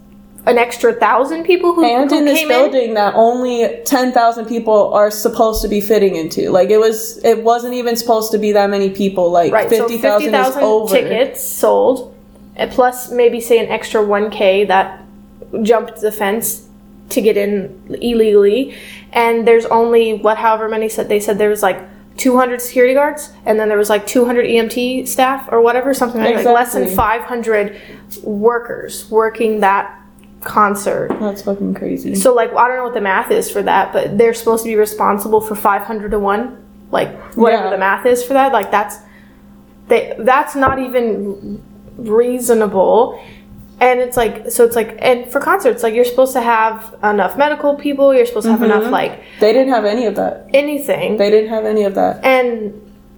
[SPEAKER 3] an extra thousand people who,
[SPEAKER 2] and
[SPEAKER 3] who
[SPEAKER 2] in this building that only 10,000 people are supposed to be fitting into. Like it was it wasn't even supposed to be that many people. Like
[SPEAKER 3] Right, so
[SPEAKER 2] 50,000 is over.
[SPEAKER 3] tickets sold, and plus maybe say an extra 1K that jumped the fence to get in illegally. And there's only, what, however many said, they said there was like 200 security guards, and then there was like 200 EMT staff or whatever, something like, like less than 500 workers working that concert.
[SPEAKER 2] That's fucking crazy.
[SPEAKER 3] So like I don't know what the math is for that, but they're supposed to be responsible for 500 to 1, like whatever
[SPEAKER 2] Yeah.
[SPEAKER 3] the math is for that. Like that's they that's not even reasonable. And it's like so it's like and for concerts like you're supposed to have enough medical people, you're supposed to have enough mm-hmm. like
[SPEAKER 2] They didn't have any of that.
[SPEAKER 3] anything.
[SPEAKER 2] They didn't have any of that.
[SPEAKER 3] and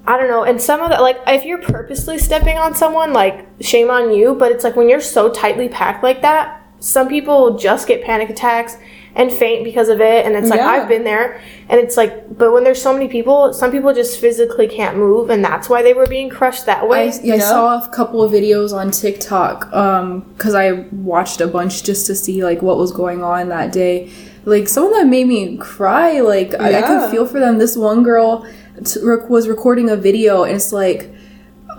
[SPEAKER 3] I don't know, and some of that, like, if you're purposely stepping on someone, like, shame on you, but it's like when you're so tightly packed like that, some people just get panic attacks and faint because of it, and it's like,
[SPEAKER 2] Yeah.
[SPEAKER 3] I've been there, and it's like, but when there's so many people, some people just physically can't move, and that's why they were being crushed that way.
[SPEAKER 4] I
[SPEAKER 2] Yeah.
[SPEAKER 4] saw a couple of videos on TikTok um, because I watched a bunch just to see like what was going on that day. Like some of them made me cry. Like I, I could feel for them. This one girl t- rec- was recording a video, and it's like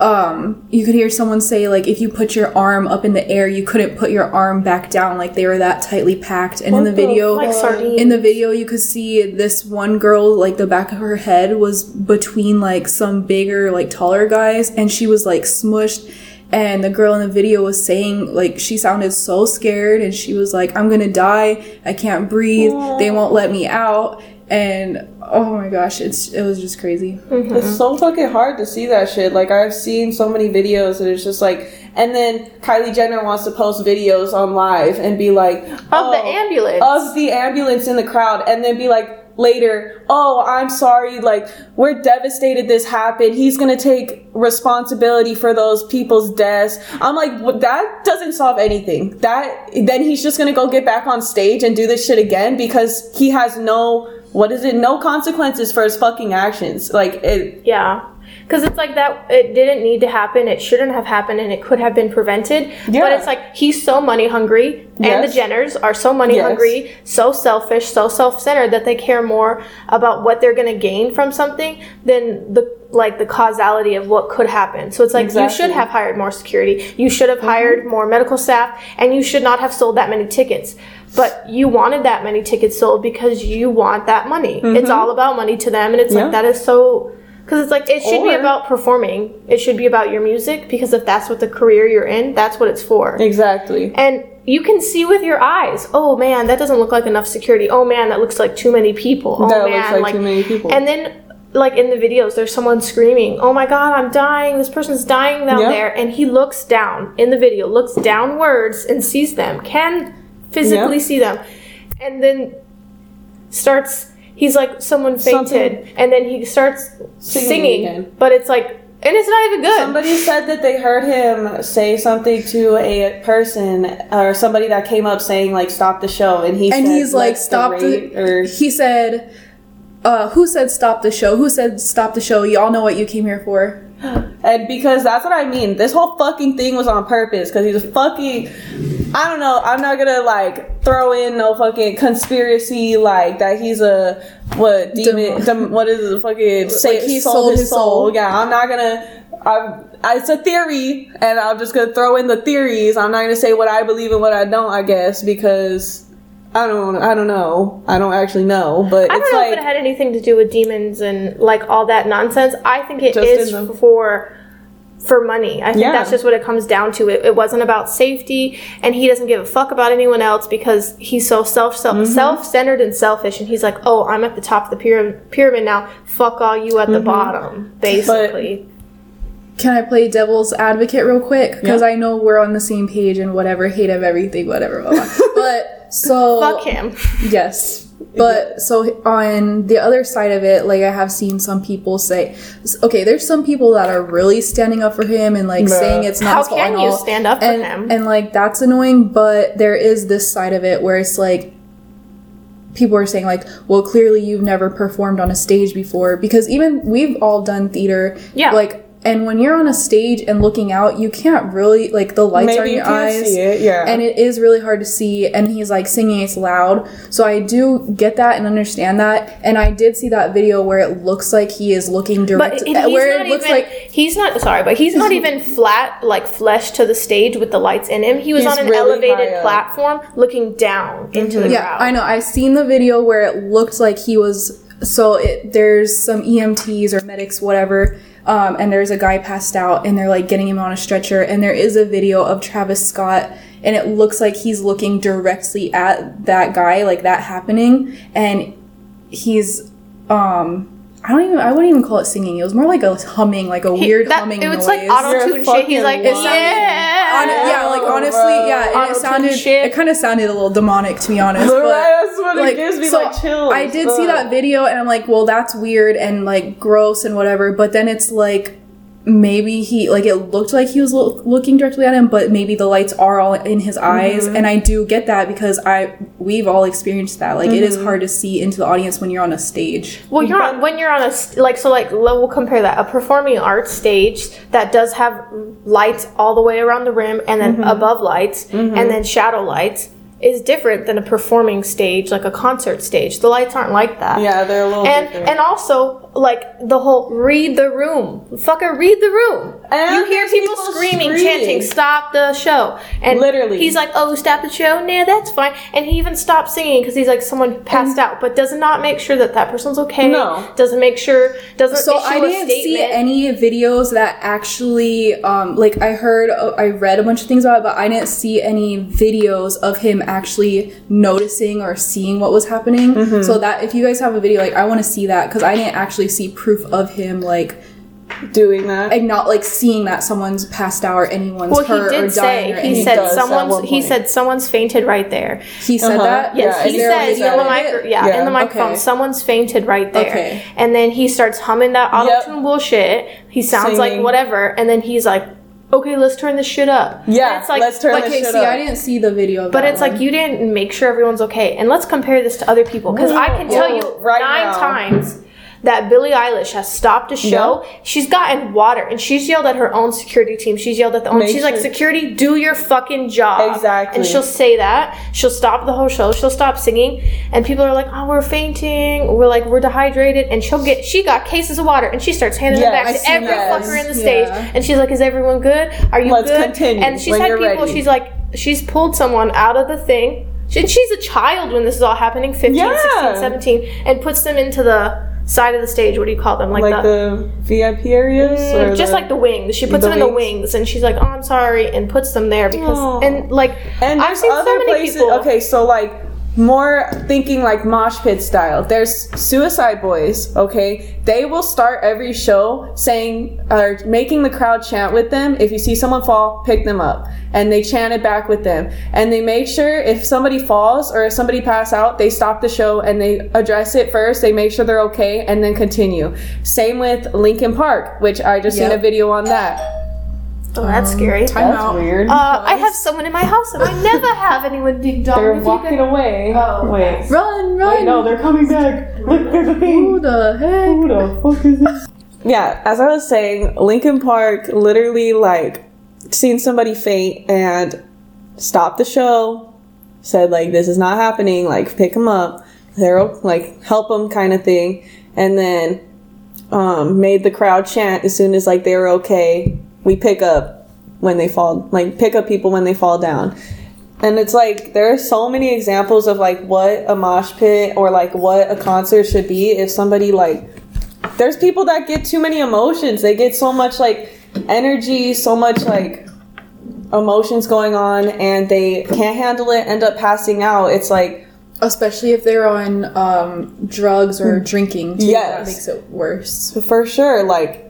[SPEAKER 4] um you could hear someone say like if you put your arm up in the air you couldn't put your arm back down like they were that tightly packed. And in the
[SPEAKER 2] the
[SPEAKER 4] video
[SPEAKER 3] like
[SPEAKER 4] in the video you could see this one girl like the back of her head was between like some bigger like taller guys and she was like smushed and the girl in the video was saying like she sounded so scared and she was like i'm gonna die. I can't breathe. They won't let me out. And oh my gosh it's it was just crazy. Mm-hmm.
[SPEAKER 2] It's so fucking hard to see that shit. Like I've seen so many videos and it's just like and then Kylie Jenner wants to post videos on live and be like
[SPEAKER 3] of
[SPEAKER 2] oh,
[SPEAKER 3] the ambulance.
[SPEAKER 2] of the ambulance in the crowd and then be like later oh i'm sorry like we're devastated this happened. He's gonna take responsibility for those people's deaths. I'm like what, that doesn't solve anything. That then he's just gonna go get back on stage and do this shit again because he has no what is it no consequences for his fucking actions. Like it
[SPEAKER 3] Yeah. Because it's like that, it didn't need to happen. It shouldn't have happened, and it could have been prevented.
[SPEAKER 2] yeah.
[SPEAKER 3] But it's like he's so money hungry, and
[SPEAKER 2] Yes.
[SPEAKER 3] the Jenners are so money
[SPEAKER 2] Yes.
[SPEAKER 3] hungry, so selfish, so self centered that they care more about what they're going to gain from something than the like the causality of what could happen. So it's like you should have hired more security, you should have mm-hmm. hired more medical staff, and you should not have sold that many tickets. But you wanted that many tickets sold because you want that money. It's mm-hmm. all about money to them, and it's
[SPEAKER 2] Yeah.
[SPEAKER 3] like that is so because it's like it should be about performing. It should be about your music because if that's what the career you're in, that's what it's for.
[SPEAKER 2] exactly
[SPEAKER 3] And you can see with your eyes, oh man, that doesn't look like enough security. Oh man, that looks like too many people. Oh
[SPEAKER 2] That
[SPEAKER 3] man,
[SPEAKER 2] looks like too many people.
[SPEAKER 3] And then like in the videos, there's someone screaming, "Oh my god, I'm dying! This person's dying down
[SPEAKER 2] Yeah.
[SPEAKER 3] there!" And he looks down in the video, looks downwards and sees them, can physically
[SPEAKER 2] Yeah.
[SPEAKER 3] see them, and then starts. He's like someone fainted,
[SPEAKER 2] Something-
[SPEAKER 3] and then he starts
[SPEAKER 2] Singing
[SPEAKER 3] singing,
[SPEAKER 2] again.
[SPEAKER 3] but it's like, and it's not even good.
[SPEAKER 2] Somebody said that they heard him say something to a person or somebody that came up saying like stop the show and he
[SPEAKER 4] and
[SPEAKER 2] said,
[SPEAKER 4] he's like
[SPEAKER 2] "Let the
[SPEAKER 4] stop
[SPEAKER 2] rate,"
[SPEAKER 4] the
[SPEAKER 2] or
[SPEAKER 4] he said uh who said stop the show who said stop the show y'all know what you came here for
[SPEAKER 2] And because that's what I mean. This whole fucking thing was on purpose. Because he's a fucking. I don't know. I'm not gonna like throw in no fucking conspiracy like that. He's a what demon?
[SPEAKER 4] Dem-
[SPEAKER 2] dem- what is it? Fucking say
[SPEAKER 4] he
[SPEAKER 2] sold,
[SPEAKER 4] sold
[SPEAKER 2] his
[SPEAKER 4] his
[SPEAKER 2] soul.
[SPEAKER 4] soul.
[SPEAKER 2] Yeah, I'm not gonna. I'm, it's a theory, and I'm just gonna throw in the theories. I'm not gonna say what I believe and what I don't. I guess because I don't. I don't know. I don't actually know. But
[SPEAKER 3] I don't know
[SPEAKER 2] like
[SPEAKER 3] if it had anything to do with demons and like all that nonsense. I think it
[SPEAKER 2] Just
[SPEAKER 3] is
[SPEAKER 2] in the-
[SPEAKER 3] for for money. I think
[SPEAKER 2] Yeah.
[SPEAKER 3] that's just what it comes down to. It, it wasn't about safety, and he doesn't give a fuck about anyone else because he's so self
[SPEAKER 2] Mm-hmm.
[SPEAKER 3] self centered and selfish. And he's like, oh, I'm at the top of the pyramid, pyramid now. Fuck all you at the
[SPEAKER 2] Mm-hmm.
[SPEAKER 3] bottom, basically.
[SPEAKER 4] Can I play devil's advocate real quick? Because
[SPEAKER 2] Yeah.
[SPEAKER 4] I know we're on the same page and whatever, hate of everything, whatever. Blah, blah. (laughs) but so
[SPEAKER 3] Fuck him. (laughs)
[SPEAKER 4] Yes. But so on the other side of it, like I have seen some people say, okay, there's some people that are really standing up for him and like saying it's not
[SPEAKER 3] How can you
[SPEAKER 4] all.
[SPEAKER 3] stand up for him?
[SPEAKER 4] And like that's annoying, but there is this side of it where it's like people are saying like, well, clearly you've never performed on a stage before because even we've all done theater.
[SPEAKER 3] Yeah.
[SPEAKER 4] Like and when you're on a stage and looking out, you can't really like the lights are
[SPEAKER 2] maybe
[SPEAKER 4] in
[SPEAKER 2] you
[SPEAKER 4] your
[SPEAKER 2] can't
[SPEAKER 4] eyes
[SPEAKER 2] see it. Yeah.
[SPEAKER 4] and it is really hard to see and he's like singing it's loud so i do get that and understand that and i did see that video where it looks like he is looking
[SPEAKER 3] But
[SPEAKER 4] direct
[SPEAKER 3] he's
[SPEAKER 4] uh,
[SPEAKER 3] where
[SPEAKER 4] it looks
[SPEAKER 3] even.
[SPEAKER 4] like
[SPEAKER 3] he's not sorry, but he's not even flat like flesh to the stage with the lights in him. He was on an
[SPEAKER 2] really
[SPEAKER 3] elevated platform, looking down mm-hmm. into the crowd.
[SPEAKER 4] yeah
[SPEAKER 3] crowd.
[SPEAKER 4] i know i've seen the video where it looked like he was so it, there's some emts or medics whatever um, and there's a guy passed out and they're like getting him on a stretcher and there is a video of travis scott and it looks like he's looking directly at that guy like that happening and he's um I don't even I wouldn't even call it singing. It was more like a humming, like a
[SPEAKER 3] He-
[SPEAKER 4] weird
[SPEAKER 3] that-
[SPEAKER 4] humming
[SPEAKER 3] It was
[SPEAKER 4] noise.
[SPEAKER 3] like auto tune
[SPEAKER 2] You're
[SPEAKER 3] shit. He's like,
[SPEAKER 2] fucking
[SPEAKER 3] yeah,
[SPEAKER 4] Hon- yeah, like honestly, yeah, it
[SPEAKER 3] Auto-tune
[SPEAKER 4] sounded
[SPEAKER 3] shit.
[SPEAKER 4] it kind of sounded a little demonic to be honest. But
[SPEAKER 2] that's what
[SPEAKER 4] like,
[SPEAKER 2] it gives me
[SPEAKER 4] so
[SPEAKER 2] like chills.
[SPEAKER 4] I did see that video and I'm like, well, that's weird and like gross and whatever. But then it's like maybe he like it looked like he was lo- looking directly at him, but maybe the lights are all in his eyes.
[SPEAKER 2] Mm-hmm.
[SPEAKER 4] And I do get that because I we've all experienced that. Like it is
[SPEAKER 2] Mm-hmm.
[SPEAKER 4] hard to see into the audience when you're on a stage.
[SPEAKER 3] Well, you're on, when you're on a st- like so like lo- we'll compare that a performing arts stage that does have lights all the way around the rim and then
[SPEAKER 2] Mm-hmm.
[SPEAKER 3] above lights and then shadow lights is different than a performing stage like a concert stage. The lights aren't like that.
[SPEAKER 2] Yeah, they're a little
[SPEAKER 3] And
[SPEAKER 2] different.
[SPEAKER 3] and also like the whole read the room, fucker, read the room.
[SPEAKER 2] And
[SPEAKER 3] you hear people,
[SPEAKER 2] people
[SPEAKER 3] screaming,
[SPEAKER 2] screaming.
[SPEAKER 3] chanting, "Stop the show!" And
[SPEAKER 2] Literally.
[SPEAKER 3] he's like, "Oh, stop the show? Nah, that's fine." And he even stopped singing because he's like, someone passed out, but does not make sure that that person's okay.
[SPEAKER 2] No.
[SPEAKER 3] doesn't make sure doesn't.
[SPEAKER 4] So I didn't see any videos that actually, um, like I heard, uh, I read a bunch of things about it, but I didn't see any videos of him actually noticing or seeing what was happening.
[SPEAKER 3] Mm-hmm.
[SPEAKER 4] So that if you guys have a video, like I want to see that because I didn't actually see proof of him like
[SPEAKER 2] doing that.
[SPEAKER 4] and not like seeing that someone's passed out or anyone's
[SPEAKER 3] Well,
[SPEAKER 4] hurt
[SPEAKER 3] he
[SPEAKER 4] or
[SPEAKER 3] did
[SPEAKER 4] dying
[SPEAKER 3] say
[SPEAKER 4] or
[SPEAKER 3] he said
[SPEAKER 2] does
[SPEAKER 3] someone's he said someone's fainted right there.
[SPEAKER 4] he said
[SPEAKER 2] Uh-huh.
[SPEAKER 4] that.
[SPEAKER 3] Yes,
[SPEAKER 2] Yeah,
[SPEAKER 3] he
[SPEAKER 2] is there a
[SPEAKER 3] said in the
[SPEAKER 2] of
[SPEAKER 3] micro, yeah,
[SPEAKER 2] Yeah,
[SPEAKER 3] in the microphone,
[SPEAKER 4] okay.
[SPEAKER 3] someone's fainted right there.
[SPEAKER 4] Okay.
[SPEAKER 3] And then he starts humming that auto tune bullshit. He sounds like whatever, and then he's like, "Okay, let's turn this shit up."
[SPEAKER 2] Yeah,
[SPEAKER 3] And it's like,
[SPEAKER 2] let's turn
[SPEAKER 3] but,
[SPEAKER 2] this
[SPEAKER 4] Okay,
[SPEAKER 2] shit
[SPEAKER 4] see,
[SPEAKER 2] up.
[SPEAKER 4] I didn't see the video. Of
[SPEAKER 3] But
[SPEAKER 4] that
[SPEAKER 3] it's
[SPEAKER 4] one.
[SPEAKER 3] like you didn't make sure everyone's okay. And let's compare this to other people because I can tell you
[SPEAKER 2] right
[SPEAKER 3] nine
[SPEAKER 2] now.
[SPEAKER 3] times that Billie Eilish has stopped a show. She's gotten water and she's yelled at her own security team. She's yelled at the own.
[SPEAKER 2] Make
[SPEAKER 3] she's like, "Security, do your fucking job."
[SPEAKER 2] Exactly.
[SPEAKER 3] And she'll say that. She'll stop the whole show. She'll stop singing, and people are like, "Oh, we're fainting. We're like, we're dehydrated." And she'll get. She got cases of water, and she starts handing
[SPEAKER 2] Yes,
[SPEAKER 3] them back to every
[SPEAKER 2] that.
[SPEAKER 3] fucker in the
[SPEAKER 4] Yeah.
[SPEAKER 3] stage. And she's like, "Is everyone good? Are you
[SPEAKER 2] Let's
[SPEAKER 3] good?"
[SPEAKER 2] continue
[SPEAKER 3] And she's had people.
[SPEAKER 2] ready.
[SPEAKER 3] She's like, she's pulled someone out of the thing. She, she's a child when this is all happening, 15,
[SPEAKER 2] Yeah.
[SPEAKER 3] 16, 17, and puts them into the side of the stage. What do you call them? Like,
[SPEAKER 2] like
[SPEAKER 3] the,
[SPEAKER 2] the VIP areas,
[SPEAKER 3] Mm,
[SPEAKER 2] or
[SPEAKER 3] just like the wings. She puts
[SPEAKER 2] the
[SPEAKER 3] them in the
[SPEAKER 2] wings?
[SPEAKER 3] and she's like, "Oh, I'm sorry," and puts them there because
[SPEAKER 2] Aw.
[SPEAKER 3] and like
[SPEAKER 2] And
[SPEAKER 3] I've
[SPEAKER 2] there's
[SPEAKER 3] seen so
[SPEAKER 2] other
[SPEAKER 3] many
[SPEAKER 2] places.
[SPEAKER 3] people.
[SPEAKER 2] Okay, so like more thinking like mosh pit style. There's Suicide Boys. Okay, they will start every show saying or making the crowd chant with them. If you see someone fall, pick them up, and they chant it back with them. And they make sure if somebody falls or if somebody pass out, they stop the show and they address it first. They make sure they're okay and then continue. Same with Linkin Park, which I just seen a video on that.
[SPEAKER 3] Oh, that's scary.
[SPEAKER 4] time
[SPEAKER 2] That's
[SPEAKER 4] out.
[SPEAKER 2] weird.
[SPEAKER 3] Uh, I have someone in my house, and I (laughs) never have anyone dig dong.
[SPEAKER 2] they're walking
[SPEAKER 3] could-
[SPEAKER 2] away.
[SPEAKER 3] Oh,
[SPEAKER 2] Wait.
[SPEAKER 4] Run, run!
[SPEAKER 2] Wait, no, they're coming back. Look, there's a thing.
[SPEAKER 4] Who the heck?
[SPEAKER 2] Who the fuck is this? yeah, as I was saying, Linkin Park literally like seen somebody faint and stopped the show, said like this is not happening, like pick them up, they're like help them kind of thing, and then um, made the crowd chant as soon as like they were okay. We pick up when they fall, like pick up people when they fall down. And it's like there are so many examples of like what a mosh pit or like what a concert should be if somebody like there's people that get too many emotions. They get so much like energy, so much like emotions going on and they can't handle it, end up passing out. It's like
[SPEAKER 4] Especially if they're on um, drugs or drinking. Too,
[SPEAKER 2] Yes.
[SPEAKER 4] That makes it worse.
[SPEAKER 2] for sure like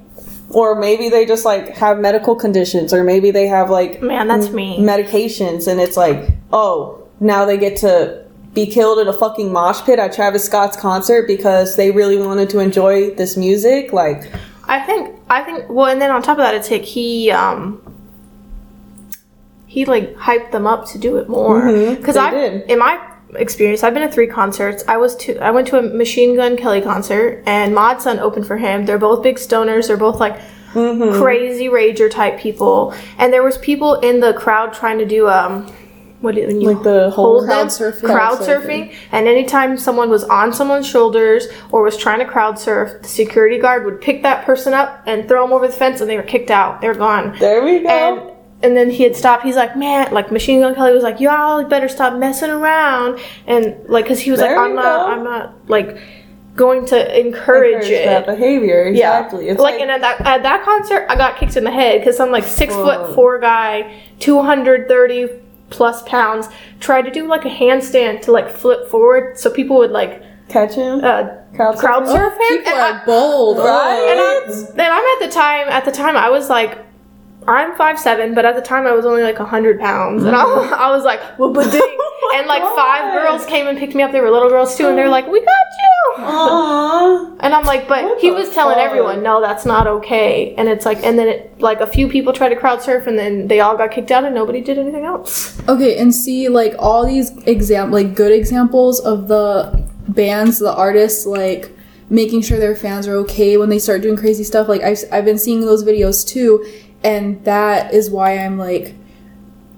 [SPEAKER 2] or maybe they just like have medical conditions or maybe they have like
[SPEAKER 3] Man, that's me.
[SPEAKER 2] medications and it's like oh now they get to be killed at a fucking mosh pit at Travis Scott's concert because they really wanted to enjoy this music like
[SPEAKER 3] I think I think well, and then on top of that, it's like he um he like hyped them up to do it more because
[SPEAKER 2] they
[SPEAKER 3] I
[SPEAKER 2] did.
[SPEAKER 3] in my experience I've been to three concerts. I was to I went to a Machine Gun Kelly concert and Mod Sun opened for him. They're both big stoners. They're both like
[SPEAKER 2] Mm-hmm.
[SPEAKER 3] crazy rager type people, and there was people in the crowd trying to do um. What do you, you
[SPEAKER 2] Like the whole
[SPEAKER 3] hold them?
[SPEAKER 4] crowd surfing?
[SPEAKER 3] Crowd
[SPEAKER 4] Crowd
[SPEAKER 3] surfing. And anytime someone was on someone's shoulders or was trying to crowd surf, the security guard would pick that person up and throw them over the fence, and they were kicked out. They were gone.
[SPEAKER 2] there we go
[SPEAKER 3] And and then he had stopped. He's like, man, like Machine Gun Kelly was like, y'all better stop messing around, and like, cause he was
[SPEAKER 2] There
[SPEAKER 3] like, I'm not,
[SPEAKER 2] go.
[SPEAKER 3] I'm not like going to encourage,
[SPEAKER 2] Encourage
[SPEAKER 3] it.
[SPEAKER 2] that behavior exactly
[SPEAKER 3] Yeah,
[SPEAKER 2] it's
[SPEAKER 3] like, and at that at that concert, I got kicked in the head because some like six
[SPEAKER 2] Whoa.
[SPEAKER 3] foot four guy, two hundred thirty plus pounds, tried to do like a handstand to like flip forward so people would like
[SPEAKER 2] catch him
[SPEAKER 3] uh,
[SPEAKER 2] crowd,
[SPEAKER 3] crowd
[SPEAKER 2] surfing?
[SPEAKER 3] surf him.
[SPEAKER 4] People
[SPEAKER 3] and
[SPEAKER 4] are
[SPEAKER 3] I-
[SPEAKER 4] bold.
[SPEAKER 2] Right?
[SPEAKER 3] and I'm, and I'm at the time. At the time, I was like, I'm five seven, but at the time I was only like hundred pounds, and I, mm. (laughs) I was like, ding. (laughs) Oh and like five girls came and picked me up. They were little girls too, and they're like, we got you.
[SPEAKER 2] Aww.
[SPEAKER 3] And I'm like, but
[SPEAKER 2] What
[SPEAKER 3] he was telling
[SPEAKER 2] fuck?
[SPEAKER 3] everyone, no, that's not okay. And it's like, and then it, like a few people tried to crowd surf, and then they all got kicked out, and nobody did anything else.
[SPEAKER 4] Okay, and see like all these exam like good examples of the bands, the artists like making sure their fans are okay when they start doing crazy stuff. Like I've I've been seeing those videos too, and that is why I'm like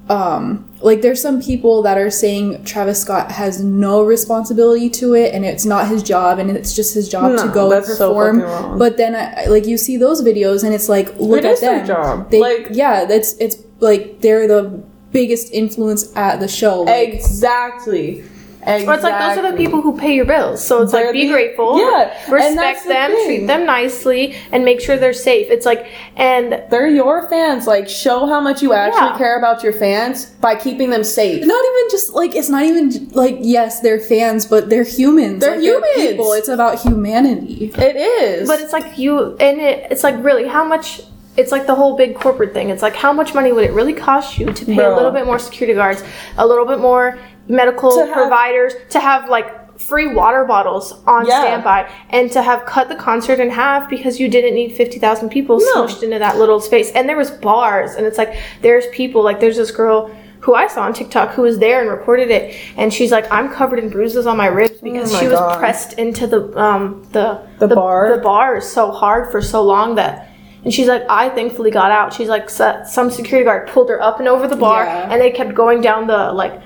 [SPEAKER 4] um like there's some people that are saying Travis Scott has no responsibility to it and it's not his job and it's just his job to
[SPEAKER 2] No,
[SPEAKER 4] go and
[SPEAKER 2] that's so
[SPEAKER 4] perform
[SPEAKER 2] wrong.
[SPEAKER 4] but then I, like you see those videos and it's like look
[SPEAKER 2] It
[SPEAKER 4] at
[SPEAKER 2] is their
[SPEAKER 4] them
[SPEAKER 2] job.
[SPEAKER 4] they
[SPEAKER 2] Like-
[SPEAKER 4] yeah that's it's like they're the biggest influence at the show like,
[SPEAKER 2] Exactly. Exactly.
[SPEAKER 3] Or it's like those are the people who pay your bills. So it's
[SPEAKER 2] They're
[SPEAKER 3] like be
[SPEAKER 2] the-
[SPEAKER 3] grateful,
[SPEAKER 2] yeah,
[SPEAKER 3] respect
[SPEAKER 2] that's the
[SPEAKER 3] them,
[SPEAKER 2] thing.
[SPEAKER 3] treat them nicely, and make sure they're safe. It's like, and
[SPEAKER 2] They're your fans. Like, show how much you actually
[SPEAKER 3] Yeah.
[SPEAKER 2] care about your fans by keeping them safe.
[SPEAKER 4] not even just like it's not even like yes they're fans but they're humans
[SPEAKER 2] They're
[SPEAKER 4] Like,
[SPEAKER 2] humans.
[SPEAKER 4] people it's about humanity
[SPEAKER 2] It is.
[SPEAKER 3] But it's like you, and it, it's like really how much. It's like the whole big corporate thing. It's like how much money would it really cost you to pay a little bit more security guards, a little bit more medical
[SPEAKER 2] To have-
[SPEAKER 3] providers, to have like free water bottles on
[SPEAKER 2] Yeah.
[SPEAKER 3] standby, and to have cut the concert in half because you didn't need fifty thousand people
[SPEAKER 2] No.
[SPEAKER 3] smushed into that little space. And there was bars, and it's like there's people like there's this girl. Who I saw on TikTok who was there and recorded it, and she's like, "I'm covered in bruises on my ribs because
[SPEAKER 2] Oh my
[SPEAKER 3] she was
[SPEAKER 2] God.
[SPEAKER 3] pressed into the um the
[SPEAKER 2] The bar?
[SPEAKER 3] the bar so hard for so long that and she's like i thankfully got out she's like so- some security guard pulled her up and over the bar
[SPEAKER 4] Yeah.
[SPEAKER 3] and they kept going down the like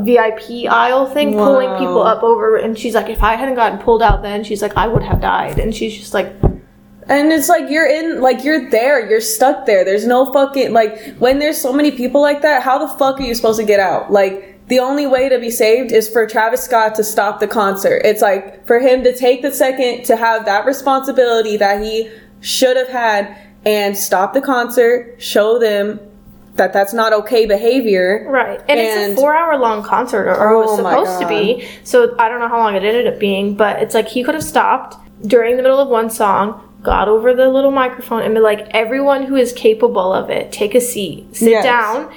[SPEAKER 3] vip aisle thing pulling people up over and she's like if i hadn't gotten pulled out then she's like i would have died and she's just like
[SPEAKER 2] And it's like you're in, like you're there, you're stuck there. There's no fucking like when there's so many people like that. How the fuck are you supposed to get out? Like the only way to be saved is for Travis Scott to stop the concert. It's like for him to take the second to have that responsibility that he should have had and stop the concert, show them that that's not okay behavior.
[SPEAKER 3] right. And, it's a four hour long concert or, or it was
[SPEAKER 2] Oh
[SPEAKER 3] supposed to be. So i don't know how long it ended up being but it's like he could have stopped during the middle of one song got over the little microphone and be like everyone who is capable of it take a seat. Sit
[SPEAKER 2] Yes.
[SPEAKER 3] down.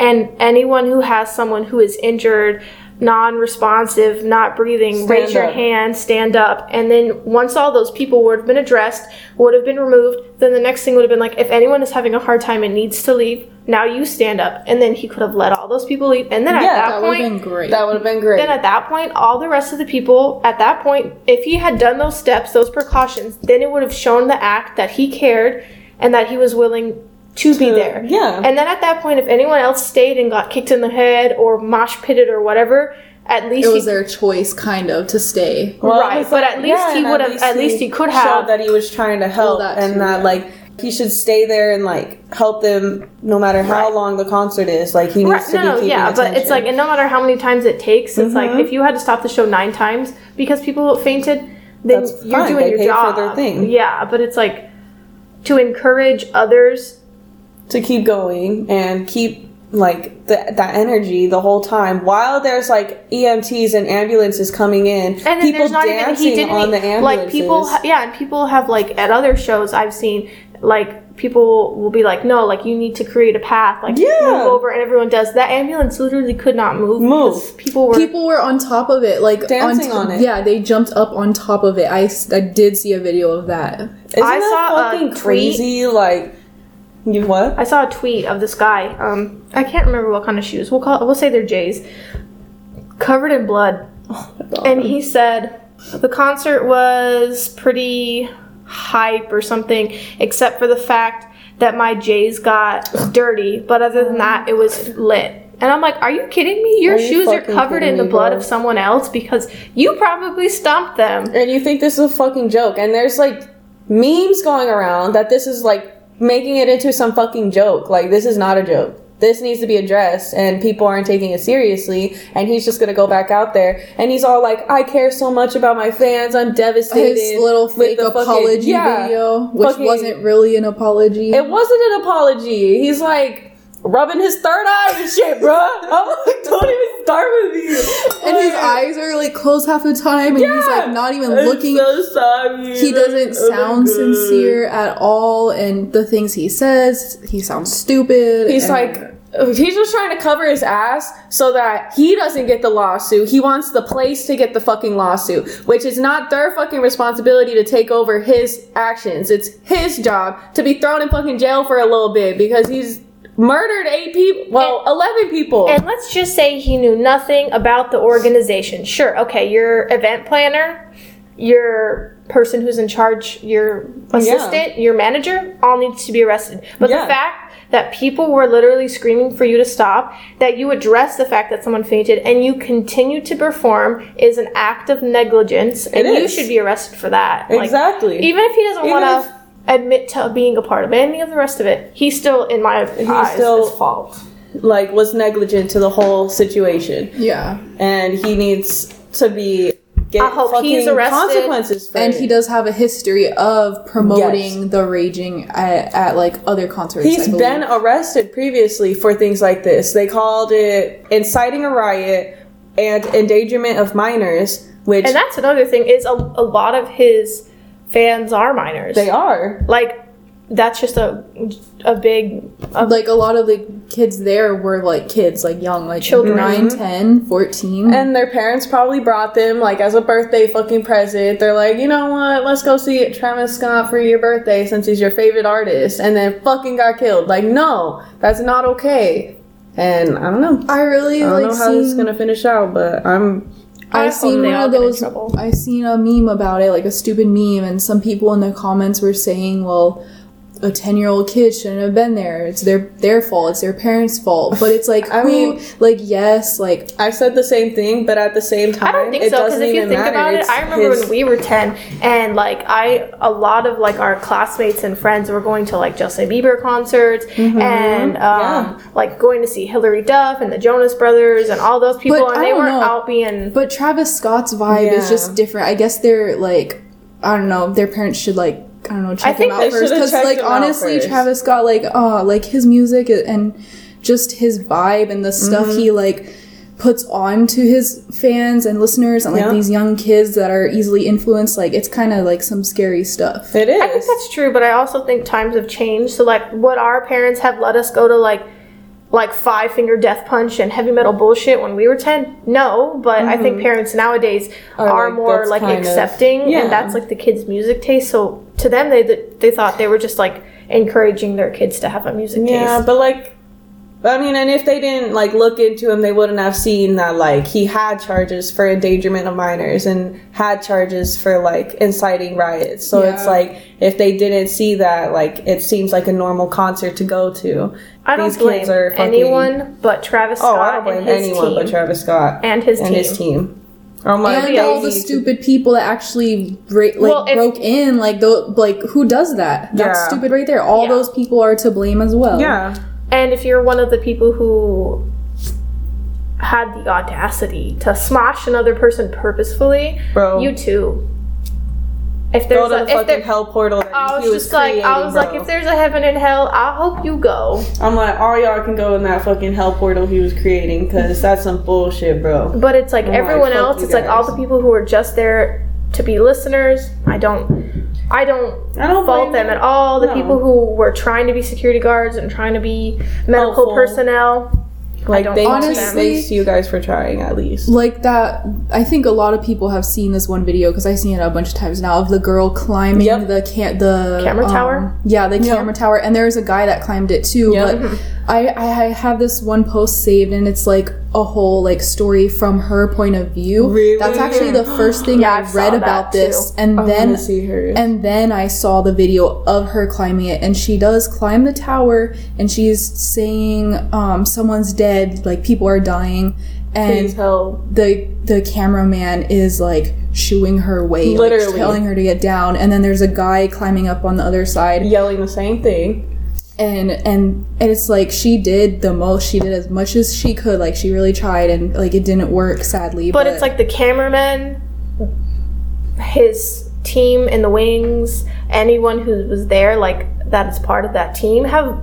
[SPEAKER 3] And anyone who has someone who is injured non-responsive, not breathing, raise your
[SPEAKER 2] up.
[SPEAKER 3] hand, stand up, and then once all those people would have been addressed, would have been removed, then the next thing would have been like, if anyone is having a hard time and needs to leave, now you stand up, and then he could have let all those people leave, and then at
[SPEAKER 2] Yeah,
[SPEAKER 3] that,
[SPEAKER 4] That
[SPEAKER 3] point,
[SPEAKER 4] been great.
[SPEAKER 2] That would have been great.
[SPEAKER 3] then at that point, all the rest of the people at that point, if he had done those steps, those precautions, then it would have shown the act that he cared and that he was willing to, be there.
[SPEAKER 2] yeah.
[SPEAKER 3] And then at that point, if anyone else stayed and got kicked in the head or mosh pitted or whatever, at least
[SPEAKER 4] it was
[SPEAKER 3] he,
[SPEAKER 4] their choice, kind of, to stay.
[SPEAKER 2] Well,
[SPEAKER 3] Right,
[SPEAKER 2] it's
[SPEAKER 3] but at least he would have- at least he could have.
[SPEAKER 2] showed that he was trying to help
[SPEAKER 4] that
[SPEAKER 2] and
[SPEAKER 4] too,
[SPEAKER 2] that
[SPEAKER 4] yeah.
[SPEAKER 2] like he should stay there and like help them no matter how
[SPEAKER 3] Right.
[SPEAKER 2] long the concert is. Like he needs
[SPEAKER 3] Right,
[SPEAKER 2] to
[SPEAKER 3] no,
[SPEAKER 2] be
[SPEAKER 3] no,
[SPEAKER 2] keeping
[SPEAKER 3] yeah, but it's like, and no matter how many times it takes, it's like
[SPEAKER 2] Mhm.
[SPEAKER 3] if you had to stop the show nine times because people fainted, then
[SPEAKER 2] That's
[SPEAKER 3] you're
[SPEAKER 2] fine,
[SPEAKER 3] doing
[SPEAKER 2] they
[SPEAKER 3] your
[SPEAKER 2] paid for
[SPEAKER 3] job.
[SPEAKER 2] their thing.
[SPEAKER 3] Yeah, but it's like to encourage others
[SPEAKER 2] to keep going and keep like the, that energy the whole time while there's like EMTs and ambulances coming in,
[SPEAKER 3] and then
[SPEAKER 2] people
[SPEAKER 3] there's not even
[SPEAKER 2] dancing
[SPEAKER 3] he didn't
[SPEAKER 2] on the ambulances.
[SPEAKER 3] like people yeah and people have like at other shows i've seen like people will be like no like you need to create a path like
[SPEAKER 2] Yeah.
[SPEAKER 3] move over and everyone does that ambulance literally could not move
[SPEAKER 2] Move.
[SPEAKER 3] people were
[SPEAKER 4] People were on top of it, like
[SPEAKER 2] Dancing
[SPEAKER 4] on,
[SPEAKER 2] on it.
[SPEAKER 4] Yeah, they jumped up on top of it. I, I did see a video of that.
[SPEAKER 2] Isn't
[SPEAKER 3] I
[SPEAKER 2] that
[SPEAKER 3] saw a
[SPEAKER 2] fucking
[SPEAKER 3] tweet-
[SPEAKER 2] crazy? Like, you what?
[SPEAKER 3] i saw a tweet of this guy um i can't remember what kind of shoes. We'll call we'll say they're j's. Covered in blood. And he said the concert was pretty hype or something except for the fact that my j's got dirty but other than that it was lit. And i'm like are you kidding me? Your
[SPEAKER 2] Are you
[SPEAKER 3] shoes are covered in the blood
[SPEAKER 2] bro?
[SPEAKER 3] of someone else because you probably stomped them.
[SPEAKER 2] And you think this is a fucking joke. And there's like memes going around that this is like making it into some fucking joke. Like this is not a joke. This needs to be addressed and people aren't taking it seriously and he's just gonna go back out there. And he's all like i care so much about my fans. I'm devastated
[SPEAKER 4] His little fake
[SPEAKER 2] the fucking-
[SPEAKER 4] apology
[SPEAKER 2] yeah,
[SPEAKER 4] video, which
[SPEAKER 2] fucking-
[SPEAKER 4] wasn't really an apology.
[SPEAKER 2] it wasn't an apology. He's like rubbing his third eye and shit bro i'm like don't even start with me
[SPEAKER 4] and his eyes are like closed half the time, and he's like not even looking.
[SPEAKER 2] so sorry.
[SPEAKER 4] he doesn't
[SPEAKER 2] Oh my
[SPEAKER 4] sound
[SPEAKER 2] God.
[SPEAKER 4] sincere at all, and the things he says, he sounds stupid.
[SPEAKER 2] He's like, he's just trying to cover his ass so that he doesn't get the lawsuit. He wants the place to get the fucking lawsuit, which is not their fucking responsibility to take over his actions. It's his job to be thrown in fucking jail for a little bit because he's murdered eight people. Well, eleven people.
[SPEAKER 3] And let's just say he knew nothing about the organization. Sure, okay, your event planner, your person who's in charge, your assistant, your manager, all needs to be arrested. But
[SPEAKER 2] Yeah.
[SPEAKER 3] the fact that people were literally screaming for you to stop, that you address the fact that someone fainted, and you continue to perform is an act of negligence, and you should be arrested for that. Like,
[SPEAKER 2] exactly.
[SPEAKER 3] even if he doesn't want to admit to being a part of any of the rest of it, he's still, in my eyes, He's
[SPEAKER 2] still-
[SPEAKER 3] his fault.
[SPEAKER 2] like was negligent to the whole situation,
[SPEAKER 4] yeah,
[SPEAKER 2] and he needs to be get
[SPEAKER 3] I hope
[SPEAKER 2] fucking
[SPEAKER 3] he's arrested.
[SPEAKER 2] consequences for
[SPEAKER 4] and
[SPEAKER 2] it.
[SPEAKER 4] he does have a history of promoting the raging at, at like other concerts.
[SPEAKER 2] he's been arrested previously for things like this. They called it inciting a riot and endangerment of minors, which
[SPEAKER 3] And that's another thing is a, a lot of his fans are minors.
[SPEAKER 2] they are.
[SPEAKER 3] Like that's just a a big a,
[SPEAKER 4] like a lot of the kids there were like kids like young like
[SPEAKER 3] Children.
[SPEAKER 4] 9 mm-hmm. 10 14
[SPEAKER 2] And their parents probably brought them like as a birthday fucking present. They're like, you know what? Let's go see Travis Scott for your birthday since he's your favorite artist, and then fucking got killed. Like, no, that's not okay. And I don't know.
[SPEAKER 4] i really
[SPEAKER 2] I don't
[SPEAKER 4] like
[SPEAKER 2] know how this is gonna finish out, but I'm
[SPEAKER 3] I
[SPEAKER 4] I seen one of those. I seen a meme about it, like a stupid meme, and some people in the comments were saying, "Well, a ten year old kid shouldn't have been there. It's their their fault. It's their parents' fault." But it's like, (laughs)
[SPEAKER 2] I
[SPEAKER 4] who,
[SPEAKER 2] mean-
[SPEAKER 4] like, yes, like
[SPEAKER 2] I said the same thing, but at the same time,
[SPEAKER 3] I don't think
[SPEAKER 2] it
[SPEAKER 3] so because if you think
[SPEAKER 2] matter.
[SPEAKER 3] about it, I remember
[SPEAKER 2] his-
[SPEAKER 3] when we were ten, and like I, a lot of like our classmates and friends were going to like Justin Bieber concerts, and um,
[SPEAKER 2] yeah.
[SPEAKER 3] like going to see Hilary Duff and the Jonas Brothers and all those people,
[SPEAKER 4] But
[SPEAKER 3] and
[SPEAKER 4] I
[SPEAKER 3] they
[SPEAKER 4] don't
[SPEAKER 3] were
[SPEAKER 4] know.
[SPEAKER 3] out being.
[SPEAKER 4] But Travis Scott's vibe is just different. I guess they're like, I don't know. Their parents should like, I don't know, check
[SPEAKER 3] think
[SPEAKER 4] him
[SPEAKER 3] they
[SPEAKER 4] out first. Because like
[SPEAKER 2] him out
[SPEAKER 4] honestly,
[SPEAKER 2] first.
[SPEAKER 4] Travis Scott, like, oh, like his music and just his vibe and the stuff
[SPEAKER 2] Mm-hmm.
[SPEAKER 4] he like puts on to his fans and listeners and like
[SPEAKER 2] Yeah.
[SPEAKER 4] these young kids that are easily influenced. Like it's kind of like some scary stuff.
[SPEAKER 2] It is.
[SPEAKER 3] I think that's true, but I also think times have changed. So like, what our parents have let us go to like like five finger death punch and heavy metal bullshit when we were 10 no but i think mm-hmm. parents nowadays
[SPEAKER 2] Are
[SPEAKER 3] are
[SPEAKER 2] like,
[SPEAKER 3] more like
[SPEAKER 2] kind of-
[SPEAKER 3] accepting
[SPEAKER 2] yeah.
[SPEAKER 3] and that's like the kids music taste. So to them they they thought they were just like encouraging their kids to have a music
[SPEAKER 2] Yeah,
[SPEAKER 3] taste.
[SPEAKER 2] but like, I mean, and if they didn't like look into him, they wouldn't have seen that like he had charges for endangerment of minors and had charges for like inciting riots. So it's like if they didn't see that, like it seems like a normal concert to go to.
[SPEAKER 3] i don't
[SPEAKER 2] These
[SPEAKER 3] blame
[SPEAKER 2] kids are fucking-
[SPEAKER 3] anyone but travis
[SPEAKER 2] Oh,
[SPEAKER 3] scott
[SPEAKER 2] I don't blame
[SPEAKER 3] and his
[SPEAKER 2] anyone
[SPEAKER 3] team
[SPEAKER 2] but Travis Scott
[SPEAKER 3] and his
[SPEAKER 2] and
[SPEAKER 3] team
[SPEAKER 2] his team. Oh my
[SPEAKER 4] and
[SPEAKER 2] God,
[SPEAKER 4] all the stupid people that actually break, like
[SPEAKER 3] Well, if-
[SPEAKER 4] broke in, like the like who does that? That's
[SPEAKER 2] Yeah.
[SPEAKER 4] stupid right there. All
[SPEAKER 3] Yeah.
[SPEAKER 4] those people are to blame as well.
[SPEAKER 2] Yeah,
[SPEAKER 3] And if you're one of the people who had the audacity to smash another person purposefully,
[SPEAKER 2] bro.
[SPEAKER 3] you too. If there's a, if there,
[SPEAKER 2] hell portal. That
[SPEAKER 3] I
[SPEAKER 2] he
[SPEAKER 3] was just like, I
[SPEAKER 2] creating,
[SPEAKER 3] was like, if there's a heaven and hell, I hope you go.
[SPEAKER 2] I'm like, all y'all can go in that fucking hell portal he was creating because that's some bullshit, bro.
[SPEAKER 3] But it's like
[SPEAKER 2] I'm
[SPEAKER 3] everyone
[SPEAKER 2] fuck
[SPEAKER 3] else. It's like all the people who are just there to be listeners. I don't, I don't
[SPEAKER 2] I don't
[SPEAKER 3] fault them
[SPEAKER 2] them.
[SPEAKER 3] at all. The
[SPEAKER 2] No.
[SPEAKER 3] people who were trying to be security guards and trying to be medical
[SPEAKER 2] Helpful.
[SPEAKER 3] personnel.
[SPEAKER 2] Like
[SPEAKER 3] don't
[SPEAKER 2] thanks, thanks to you guys for trying at least.
[SPEAKER 4] Like that, I think a lot of people have seen this one video because I've seen it a bunch of times now of the girl climbing
[SPEAKER 2] Yep.
[SPEAKER 4] the can the
[SPEAKER 3] Camera
[SPEAKER 4] um,
[SPEAKER 3] tower?
[SPEAKER 4] Yeah, the camera tower, and there's a guy that climbed it too.
[SPEAKER 2] Yep.
[SPEAKER 4] But I, I I have this one post saved, and it's like a whole like story from her point of view.
[SPEAKER 2] Really?
[SPEAKER 4] That's actually the first thing
[SPEAKER 3] Yeah, I
[SPEAKER 4] I read
[SPEAKER 3] that
[SPEAKER 4] about
[SPEAKER 3] too.
[SPEAKER 4] this, and
[SPEAKER 2] I
[SPEAKER 4] then
[SPEAKER 2] see hers.
[SPEAKER 4] and then I saw the video of her climbing it, and she does climb the tower, and she's saying, um, "Someone's dead, like people are dying," and
[SPEAKER 2] help.
[SPEAKER 4] the the cameraman is like shooing her way, like,
[SPEAKER 2] Literally.
[SPEAKER 4] telling her to get down, and then there's a guy climbing up on the other side,
[SPEAKER 2] Yelling the same thing.
[SPEAKER 4] And and and it's like she did the most, she did as much as she could, like she really tried, and like it didn't work, sadly.
[SPEAKER 3] But it's like the cameraman, his team in the wings, anyone who was there, like that is part of that team, have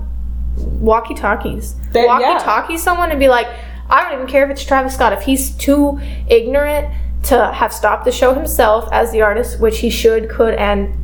[SPEAKER 3] walkie talkies. Walkie talkie someone and be like, I don't even care if it's Travis Scott. If he's too ignorant to have stopped the show himself as the artist, which he should, could, and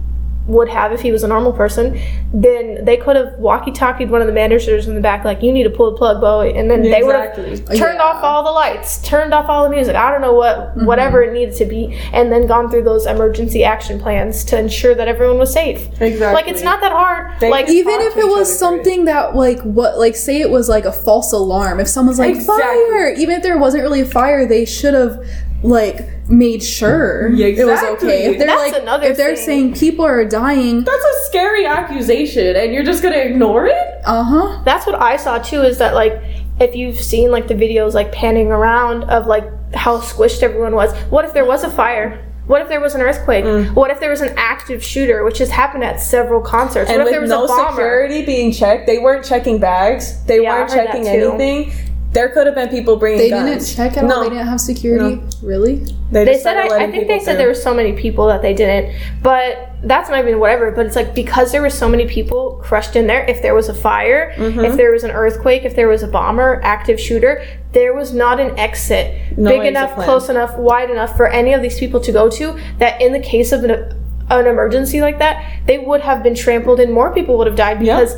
[SPEAKER 3] would have if he was a normal person, then they could have walkie-talkied one of the managers in the back, like, "You need to pull the plug, boy," and then they would have turned
[SPEAKER 4] Yeah.
[SPEAKER 3] off all the lights, turned off all the music. I don't know what, mm-hmm. whatever it needed to be, and then gone through those emergency action plans to ensure that everyone was safe.
[SPEAKER 2] Exactly.
[SPEAKER 3] Like it's not that hard.
[SPEAKER 2] They
[SPEAKER 3] like
[SPEAKER 4] even if it was
[SPEAKER 2] other through
[SPEAKER 4] something that like what like say it was like a false alarm if someone's like
[SPEAKER 2] Exactly.
[SPEAKER 4] fire even if there wasn't really a fire they should have like made sure
[SPEAKER 2] Yeah,
[SPEAKER 4] it was okay if they're
[SPEAKER 3] That's
[SPEAKER 4] like
[SPEAKER 3] another
[SPEAKER 4] if they're
[SPEAKER 3] thing.
[SPEAKER 4] saying people are dying
[SPEAKER 2] That's a scary accusation, and you're just gonna ignore it?
[SPEAKER 4] uh-huh
[SPEAKER 3] that's what I saw too. Is that like if you've seen like the videos like panning around of like how squished everyone was. What if there was a fire? What if there was an earthquake? What if there was an active shooter, which has happened at several concerts?
[SPEAKER 2] And
[SPEAKER 3] what if
[SPEAKER 2] with
[SPEAKER 3] there was
[SPEAKER 2] no
[SPEAKER 3] a bomber?
[SPEAKER 2] security being checked, they weren't checking bags. They
[SPEAKER 3] Yeah, I
[SPEAKER 2] weren't
[SPEAKER 3] heard that
[SPEAKER 2] checking
[SPEAKER 3] too.
[SPEAKER 2] anything. There could have been people bringing
[SPEAKER 4] they
[SPEAKER 2] guns.
[SPEAKER 4] didn't check at
[SPEAKER 2] no,
[SPEAKER 4] all they didn't have security really
[SPEAKER 2] They,
[SPEAKER 3] They said I, I think they said
[SPEAKER 2] through.
[SPEAKER 3] there were so many people that they didn't, but that's not even whatever. But it's like because there were so many people crushed in there. If there was a fire,
[SPEAKER 2] Mm-hmm.
[SPEAKER 3] if there was an earthquake, if there was a bomber, active shooter, there was not an exit
[SPEAKER 2] No
[SPEAKER 3] big enough, close enough, wide enough for any of these people to go to. That in the case of an an emergency like that, they would have been trampled and more people would have died because.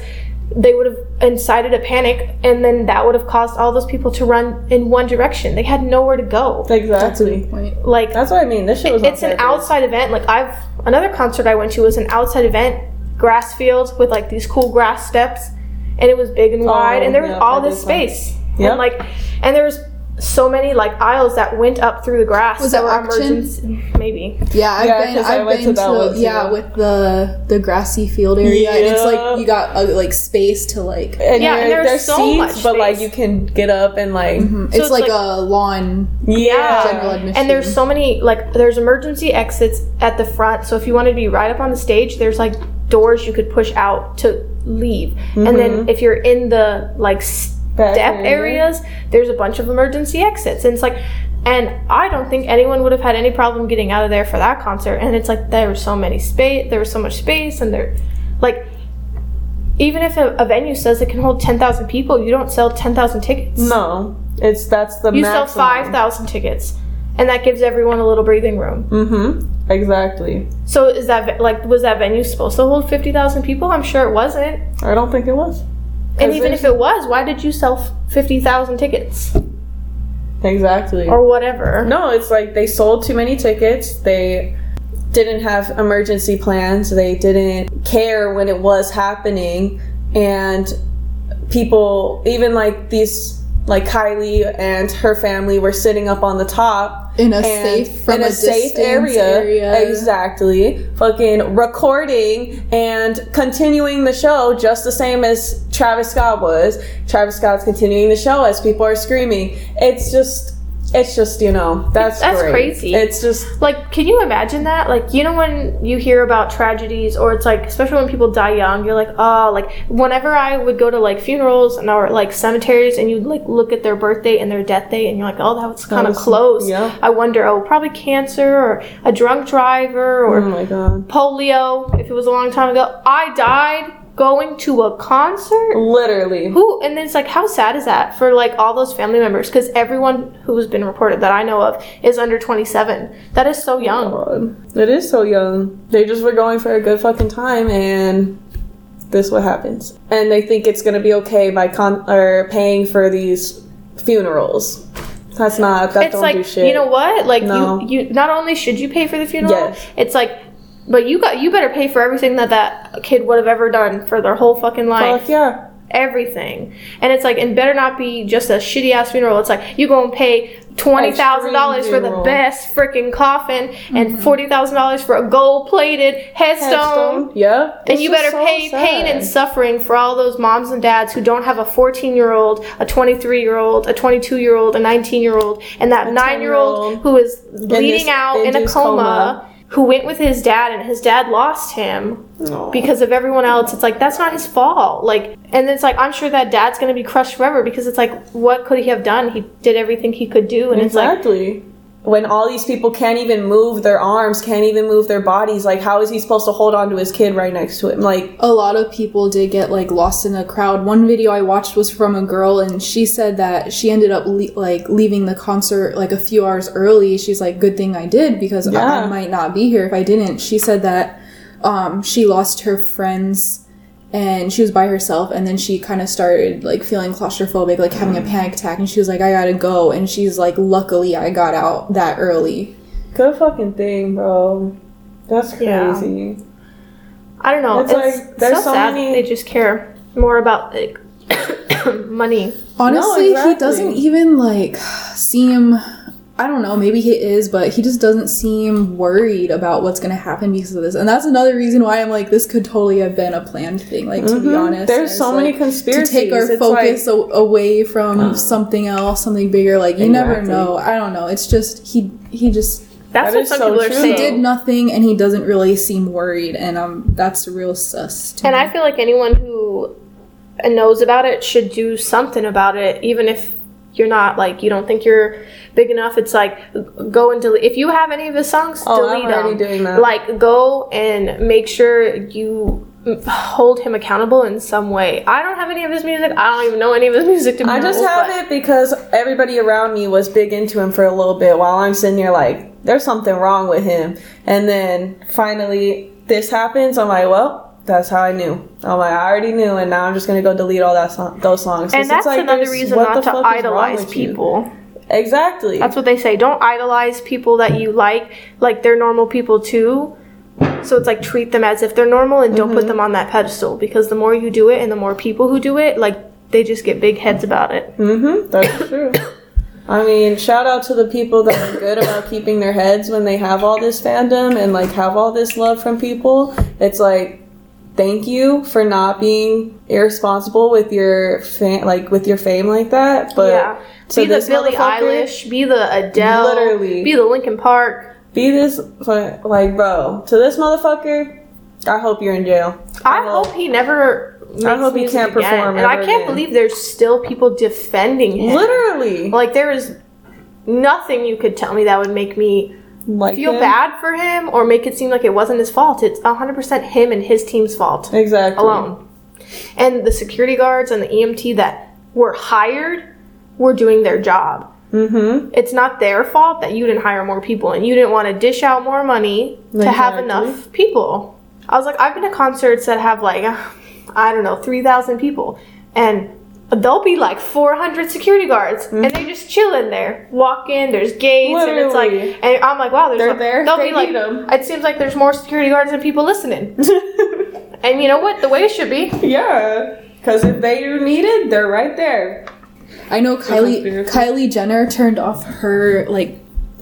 [SPEAKER 3] They would have incited a panic, and then that would have caused all those people to run in one direction. They had nowhere to go.
[SPEAKER 2] Exactly.
[SPEAKER 3] Like
[SPEAKER 2] That's what I mean. This shit was on
[SPEAKER 3] it's an
[SPEAKER 2] purpose.
[SPEAKER 3] outside event. Like I've another concert I went to was an outside event, grass fields with like these cool grass steps, and it was big and oh, wide, and there was
[SPEAKER 2] yeah,
[SPEAKER 3] all this space,
[SPEAKER 2] Yep.
[SPEAKER 3] and like, and there was so many like aisles that went up through the grass.
[SPEAKER 4] Was
[SPEAKER 3] that
[SPEAKER 4] that
[SPEAKER 3] were
[SPEAKER 4] Action?
[SPEAKER 3] emergency- Maybe.
[SPEAKER 4] yeah i've
[SPEAKER 2] Yeah,
[SPEAKER 4] been
[SPEAKER 2] 'cause I
[SPEAKER 4] i've
[SPEAKER 2] went
[SPEAKER 4] been
[SPEAKER 2] to that one
[SPEAKER 4] to
[SPEAKER 2] too.
[SPEAKER 4] yeah with the the grassy field area and it's like you got uh, like space to like
[SPEAKER 2] And
[SPEAKER 3] Yeah,
[SPEAKER 2] yeah,
[SPEAKER 3] and there's
[SPEAKER 2] there's
[SPEAKER 3] so
[SPEAKER 2] seats,
[SPEAKER 3] much
[SPEAKER 2] but like you can get up and like
[SPEAKER 4] it's,
[SPEAKER 3] it's
[SPEAKER 4] like,
[SPEAKER 3] like-
[SPEAKER 4] a lawn
[SPEAKER 2] yeah.
[SPEAKER 4] general admission
[SPEAKER 3] And there's so many like there's emergency exits at the front. So if you wanted to be right up on the stage, there's like doors you could push out to leave. And then if you're in the like
[SPEAKER 2] Back
[SPEAKER 3] step
[SPEAKER 2] area.
[SPEAKER 3] areas, there's a bunch of emergency exits. And it's like and I don't think anyone would have had any problem getting out of there for that concert. And it's like there was so many space there was so much space and there like even if a, a venue says it can hold 10,000 people, you don't sell 10,000 tickets.
[SPEAKER 2] No, it's that's the
[SPEAKER 3] You sell 5,000 tickets. And that gives everyone a little breathing room.
[SPEAKER 2] Mm-hmm. Exactly.
[SPEAKER 3] So is that like was that venue supposed to hold fifty thousand people? I'm sure it wasn't.
[SPEAKER 2] I don't think it was.
[SPEAKER 3] And even if it was, why did you sell 50,000 tickets?
[SPEAKER 2] exactly.
[SPEAKER 3] Or whatever.
[SPEAKER 2] No, it's like they sold too many tickets. They didn't have emergency plans. They didn't care when it was happening. And people, even like these, like Kylie and her family were sitting up on the top
[SPEAKER 4] In a
[SPEAKER 2] and
[SPEAKER 4] safe from
[SPEAKER 2] in a,
[SPEAKER 4] a
[SPEAKER 2] safe area,
[SPEAKER 4] area.
[SPEAKER 2] exactly. Fucking recording and continuing the show just the same as travis scott was. Travis scott's continuing the show as people are screaming. It's just it's just you know that's
[SPEAKER 3] That's
[SPEAKER 2] great.
[SPEAKER 3] crazy.
[SPEAKER 2] it's just
[SPEAKER 3] Like, can you imagine that? Like, you know, when you hear about tragedies, or it's like, especially when people die young, you're like, oh, like, whenever I would go to like funerals and or like cemeteries, and you like look at their birthday and their death date, and you're like, oh, that was kind of close.
[SPEAKER 2] yeah.
[SPEAKER 3] I wonder, oh, probably cancer or a drunk driver or
[SPEAKER 2] oh my god
[SPEAKER 3] polio if it was a long time ago. I died going to a concert.
[SPEAKER 2] literally
[SPEAKER 3] Who and then it's like how sad is that for like all those family members because everyone who's been reported that I know of is under 27. That is so young.
[SPEAKER 2] Oh God. it is so young they just were going for a good fucking time and this what happens and they think it's gonna be okay by con or paying for these funerals that's not that
[SPEAKER 3] it's
[SPEAKER 2] don't
[SPEAKER 3] like
[SPEAKER 2] do shit
[SPEAKER 3] you know what like
[SPEAKER 2] No.
[SPEAKER 3] you you not only should you pay for the funeral
[SPEAKER 2] Yes.
[SPEAKER 3] it's like but you got you better pay for everything that that kid would have ever done for their whole fucking life
[SPEAKER 2] Fuck yeah
[SPEAKER 3] everything and it's like and better not be just a shitty ass funeral it's like you go and pay twenty thousand dollars for the best freaking coffin and forty thousand dollars for a gold plated headstone.
[SPEAKER 2] Headstone. Yeah.
[SPEAKER 3] And you better
[SPEAKER 2] so
[SPEAKER 3] pay pain and suffering for all those moms and dads who don't have a 14 year old, a 23 year old, a 22 year old, a 19 year old, and that 9 year old who is bleeding out in a coma,
[SPEAKER 2] coma.
[SPEAKER 3] Who went with his dad and his dad lost him because of everyone else. It's like, that's not his fault. Like, and it's like, I'm sure that dad's to be crushed forever because it's like, what could he have done? He did everything he could do. And it's like,
[SPEAKER 2] Exactly. When all these people can't even move their arms, can't even move their bodies, like how is he supposed to hold on to his kid right next to him? Like
[SPEAKER 4] a lot of people did get like lost in the crowd. One video I watched was from a girl, and she said that she ended up le- like leaving the concert like a few hours early. She's like, "Good thing I did because I, I might not be here if I didn't." She said that um, she lost her friends and she was by herself, and then she kind of started like feeling claustrophobic, like having a mm. panic attack, and she was like, "I gotta go," and she's like, "Luckily, I got out that early."
[SPEAKER 2] good fucking thing, bro. That's
[SPEAKER 3] Yeah.
[SPEAKER 2] crazy.
[SPEAKER 3] I don't know.
[SPEAKER 2] It's
[SPEAKER 3] It's,
[SPEAKER 2] like, there's
[SPEAKER 3] so,
[SPEAKER 2] so
[SPEAKER 3] sad
[SPEAKER 2] many-
[SPEAKER 3] they just care more about like (coughs) money.
[SPEAKER 4] Honestly,
[SPEAKER 2] exactly.
[SPEAKER 4] he doesn't even like seem. I don't know. Maybe he is, but he just doesn't seem worried about what's gonna happen because of this. And that's another reason why I'm like, this could totally have been a planned thing. Like to be honest,
[SPEAKER 2] Mm-hmm. There's so
[SPEAKER 4] like,
[SPEAKER 2] many conspiracies.
[SPEAKER 4] to take our
[SPEAKER 2] It's
[SPEAKER 4] focus
[SPEAKER 2] like,
[SPEAKER 4] a- away from something else, something bigger. Like you never know. I don't know. It's just he he just
[SPEAKER 3] That's
[SPEAKER 2] That
[SPEAKER 3] what
[SPEAKER 2] is
[SPEAKER 3] some
[SPEAKER 2] so
[SPEAKER 3] people are
[SPEAKER 2] true,
[SPEAKER 3] saying.
[SPEAKER 2] though.
[SPEAKER 4] did nothing, and he doesn't really seem worried. And um, that's real sus. To
[SPEAKER 3] And
[SPEAKER 4] me.
[SPEAKER 3] I feel like anyone who knows about it should do something about it, even if you're not like you don't think you're big enough. It's like go and delete. If you have any of his songs,
[SPEAKER 2] Oh, I'm
[SPEAKER 3] delete
[SPEAKER 2] already
[SPEAKER 3] them.
[SPEAKER 2] doing that.
[SPEAKER 3] Like go and make sure you hold him accountable in some way. I don't have any of his music. I don't even know any of his music to be
[SPEAKER 2] I just
[SPEAKER 3] honest,
[SPEAKER 2] have
[SPEAKER 3] but-
[SPEAKER 2] it because everybody around me was big into him for a little bit while I'm sitting there like, there's something wrong with him. And then finally this happens. I'm like, well, that's how I knew. I'm like, I already knew, and now I'm just gonna go delete all that song, those songs.
[SPEAKER 3] And
[SPEAKER 2] it's
[SPEAKER 3] that's
[SPEAKER 2] like,
[SPEAKER 3] another reason
[SPEAKER 2] what
[SPEAKER 3] not to
[SPEAKER 2] fuck is wrong
[SPEAKER 3] idolize
[SPEAKER 2] with you?
[SPEAKER 3] people.
[SPEAKER 2] Exactly.
[SPEAKER 3] That's what they say. Don't idolize people that you like. Like they're normal people too. So it's like treat them as if they're normal and don't
[SPEAKER 2] Mm-hmm.
[SPEAKER 3] put them on that pedestal because the more you do it and the more people who do it, like they just get big heads about it.
[SPEAKER 2] Mm-hmm. That's (coughs) true. I mean, shout out to the people that are good about keeping their heads when they have all this fandom and like have all this love from people. It's like, thank you for not being irresponsible with your like with your fame like that. But
[SPEAKER 3] yeah.
[SPEAKER 2] to
[SPEAKER 3] Be the Billie Eilish, be the Adele,
[SPEAKER 2] Literally.
[SPEAKER 3] be the Linkin Park.
[SPEAKER 2] be this like, bro. To this motherfucker, I hope you're in jail.
[SPEAKER 3] I hope he never. Makes
[SPEAKER 2] hope he can't
[SPEAKER 3] again.
[SPEAKER 2] perform
[SPEAKER 3] and I can't
[SPEAKER 2] again.
[SPEAKER 3] believe there's still people defending him.
[SPEAKER 2] Literally,
[SPEAKER 3] Like there is nothing you could tell me that would make me
[SPEAKER 2] like
[SPEAKER 3] feel
[SPEAKER 2] him.
[SPEAKER 3] bad for him or make it seem like it wasn't his fault. It's 100% him and his team's fault
[SPEAKER 2] Exactly.
[SPEAKER 3] alone. And the security guards and the EMT that were hired were doing their job.
[SPEAKER 2] Mm-hmm.
[SPEAKER 3] It's not their fault that you didn't hire more people and you didn't want to dish out more money to have enough people. I was like, I've been to concerts that have like, (laughs) I don't know, 3,000 people. and they'll be like 400 security guards, and they just chill in there. Walk in, there's gates, and it's like, and I'm like, wow, there's
[SPEAKER 2] They're
[SPEAKER 3] like,
[SPEAKER 2] there,
[SPEAKER 3] They'll
[SPEAKER 2] they
[SPEAKER 3] be like,
[SPEAKER 2] need 'em.
[SPEAKER 3] it seems like there's more security guards than people listening. (laughs) and you know what? The way it should be.
[SPEAKER 2] Yeah, because if they are needed, they're right there.
[SPEAKER 4] I know Kylie. Kylie Jenner turned off her like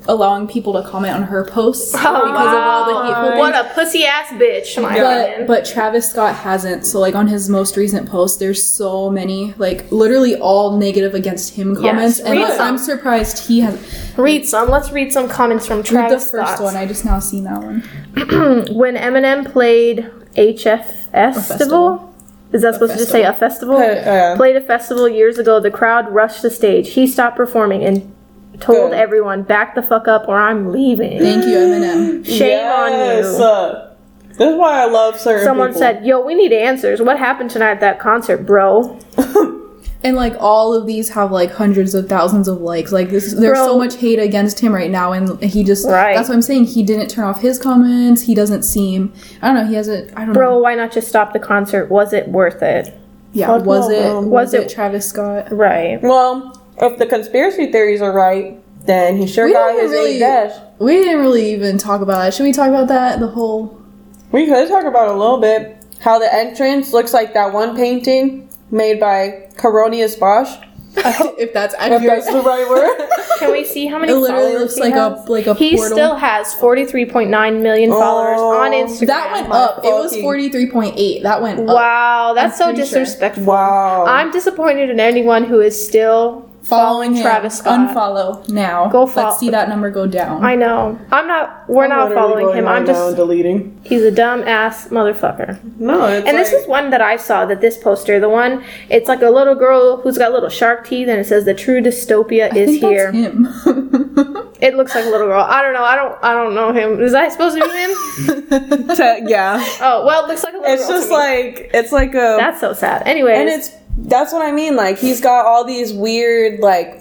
[SPEAKER 4] allowing people to comment on her posts (laughs) because of all the hateful
[SPEAKER 3] What
[SPEAKER 4] things.
[SPEAKER 3] a pussy ass bitch, my
[SPEAKER 4] But
[SPEAKER 3] opinion.
[SPEAKER 4] but Travis Scott hasn't. So like on his most recent post, there's so many like literally all negative against him comments, and
[SPEAKER 3] read
[SPEAKER 4] like,
[SPEAKER 3] some.
[SPEAKER 4] I'm surprised he has.
[SPEAKER 3] read some. Let's read some comments from
[SPEAKER 4] Read
[SPEAKER 3] Travis
[SPEAKER 4] the first
[SPEAKER 3] Scott.
[SPEAKER 4] one. I just now seen that one. (clears throat)
[SPEAKER 3] when Eminem played HFS Festival. Is that supposed to just say a festival?
[SPEAKER 2] Uh, uh.
[SPEAKER 3] Played a festival years ago. The crowd rushed the stage. He stopped performing and told
[SPEAKER 2] Good.
[SPEAKER 3] everyone, "Back the fuck up, or I'm leaving."
[SPEAKER 4] Thank you, Eminem. (gasps)
[SPEAKER 3] Shame
[SPEAKER 2] Yes,
[SPEAKER 3] on you.
[SPEAKER 2] uh, this is why I love certain
[SPEAKER 3] Someone
[SPEAKER 2] people.
[SPEAKER 3] said, "Yo, we need answers. What happened tonight at that concert, bro?" (laughs)
[SPEAKER 4] And like all of these have like hundreds of thousands of likes. Like this, there's
[SPEAKER 3] Bro.
[SPEAKER 4] so much hate against him right now, and he just.
[SPEAKER 3] Right.
[SPEAKER 4] That's what I'm saying. He didn't turn off his comments. He doesn't seem. I don't know. He hasn't. I don't know.
[SPEAKER 3] Bro,
[SPEAKER 4] know.
[SPEAKER 3] why not just stop the concert? Was it worth it?
[SPEAKER 4] Yeah.
[SPEAKER 2] Fuck
[SPEAKER 4] Was
[SPEAKER 2] no,
[SPEAKER 4] it? Was,
[SPEAKER 3] Was
[SPEAKER 4] it,
[SPEAKER 3] it-
[SPEAKER 4] Travis Scott?
[SPEAKER 3] Right.
[SPEAKER 2] Well, if the conspiracy theories are right, then he sure
[SPEAKER 4] We
[SPEAKER 2] got his
[SPEAKER 4] really-
[SPEAKER 2] eight dash.
[SPEAKER 4] We didn't really even talk about that. Should we talk about that? The whole.
[SPEAKER 2] We could talk about it a little bit. How the entrance looks like that one painting made by Coronius Bosch. (laughs)
[SPEAKER 4] if that's
[SPEAKER 2] If that's the right word. (laughs)
[SPEAKER 3] Can we see how many
[SPEAKER 4] It literally
[SPEAKER 3] followers
[SPEAKER 4] looks
[SPEAKER 3] he
[SPEAKER 4] like
[SPEAKER 3] has?
[SPEAKER 4] a like a
[SPEAKER 3] He
[SPEAKER 4] portal.
[SPEAKER 3] still has 43.9 million oh, followers
[SPEAKER 2] Oh,
[SPEAKER 3] on Instagram.
[SPEAKER 4] that went up. It was forty three point eight. That went up.
[SPEAKER 3] Wow, that's so
[SPEAKER 4] pretty sure.
[SPEAKER 3] disrespectful.
[SPEAKER 2] wow.
[SPEAKER 3] I'm disappointed in anyone who is still
[SPEAKER 4] Following him.
[SPEAKER 3] Travis Scott.
[SPEAKER 4] Unfollow now.
[SPEAKER 3] Go fol-
[SPEAKER 4] Let's see that number go down.
[SPEAKER 3] I know. I'm not. We're
[SPEAKER 2] I'm
[SPEAKER 3] not following him. I'm
[SPEAKER 2] now
[SPEAKER 3] just.
[SPEAKER 2] and deleting.
[SPEAKER 3] He's a dumb ass motherfucker.
[SPEAKER 2] No, it's
[SPEAKER 3] And this is one that I saw. That this poster, the one, it's like a little girl who's got little shark teeth, and it says the true dystopia
[SPEAKER 4] I
[SPEAKER 3] is
[SPEAKER 4] think
[SPEAKER 3] here.
[SPEAKER 4] that's him. (laughs)
[SPEAKER 3] It looks like a little girl. I don't know. I don't. I don't know him. Is that supposed to be him? (laughs)
[SPEAKER 2] Te- yeah.
[SPEAKER 3] Oh well, it looks like a little girl.
[SPEAKER 2] It's
[SPEAKER 3] girl.
[SPEAKER 2] just
[SPEAKER 3] to me.
[SPEAKER 2] like it's like a
[SPEAKER 3] that's so sad. Anyway,
[SPEAKER 2] and it's that's what I mean. Like he's got all these weird like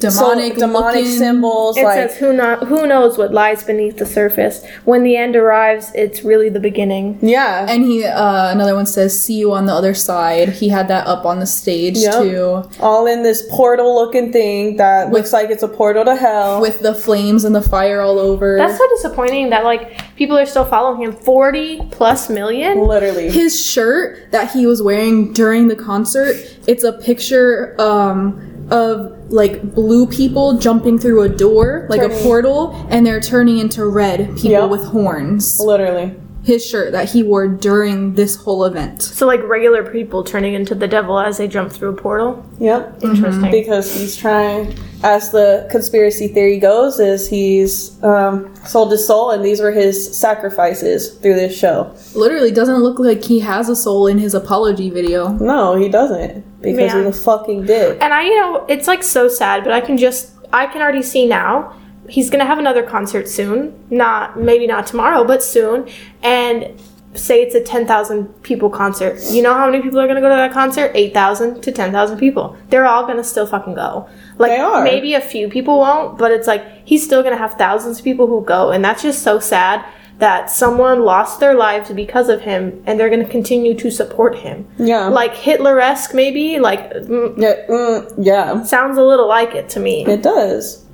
[SPEAKER 4] demonic,
[SPEAKER 2] so, demonic
[SPEAKER 4] looking-
[SPEAKER 2] symbols.
[SPEAKER 3] It
[SPEAKER 2] like
[SPEAKER 3] says who not who knows what lies beneath the surface. When the end arrives, it's really the beginning.
[SPEAKER 2] yeah,
[SPEAKER 4] And he, uh, another one says, "See you on the other side." He had that up on the stage
[SPEAKER 2] Yep.
[SPEAKER 4] too,
[SPEAKER 2] all in this portal looking thing that looks like it's a portal to hell.
[SPEAKER 4] with the flames and the fire all over.
[SPEAKER 3] That's so disappointing that like people are still following him. Forty plus million.
[SPEAKER 2] Literally.
[SPEAKER 4] his shirt that he was wearing during the concert. It's a picture um, of like blue people jumping through a door, like
[SPEAKER 2] Turning-
[SPEAKER 4] a portal, and they're turning into red people
[SPEAKER 2] Yep.
[SPEAKER 4] with horns.
[SPEAKER 2] Literally.
[SPEAKER 4] His shirt that he wore during this whole event.
[SPEAKER 3] So like regular people turning into the devil as they jump through a portal.
[SPEAKER 2] Yep.
[SPEAKER 3] Interesting.
[SPEAKER 2] Because he's trying, as the conspiracy theory goes, is he's um, sold his soul, and these were his sacrifices through this show.
[SPEAKER 4] Literally doesn't look like he has a soul in his apology video.
[SPEAKER 2] No, he doesn't because
[SPEAKER 3] Yeah.
[SPEAKER 2] he's a fucking dick.
[SPEAKER 3] And I, you know, it's like so sad, but I can just, I can already see now. He's gonna have another concert soon. Not maybe not tomorrow, but soon. And say it's a ten thousand people concert. You know how many people are gonna go to that concert? Eight thousand to ten thousand people. They're all gonna still fucking go. Like
[SPEAKER 2] They are.
[SPEAKER 3] maybe a few people won't, but it's like he's still gonna have thousands of people who go, and that's just so sad that someone lost their lives because of him, and they're gonna continue to support him.
[SPEAKER 2] Yeah.
[SPEAKER 3] Like Hitler-esque, maybe. Like mm,
[SPEAKER 2] yeah, mm, yeah,
[SPEAKER 3] Sounds a little like it to me.
[SPEAKER 2] it does.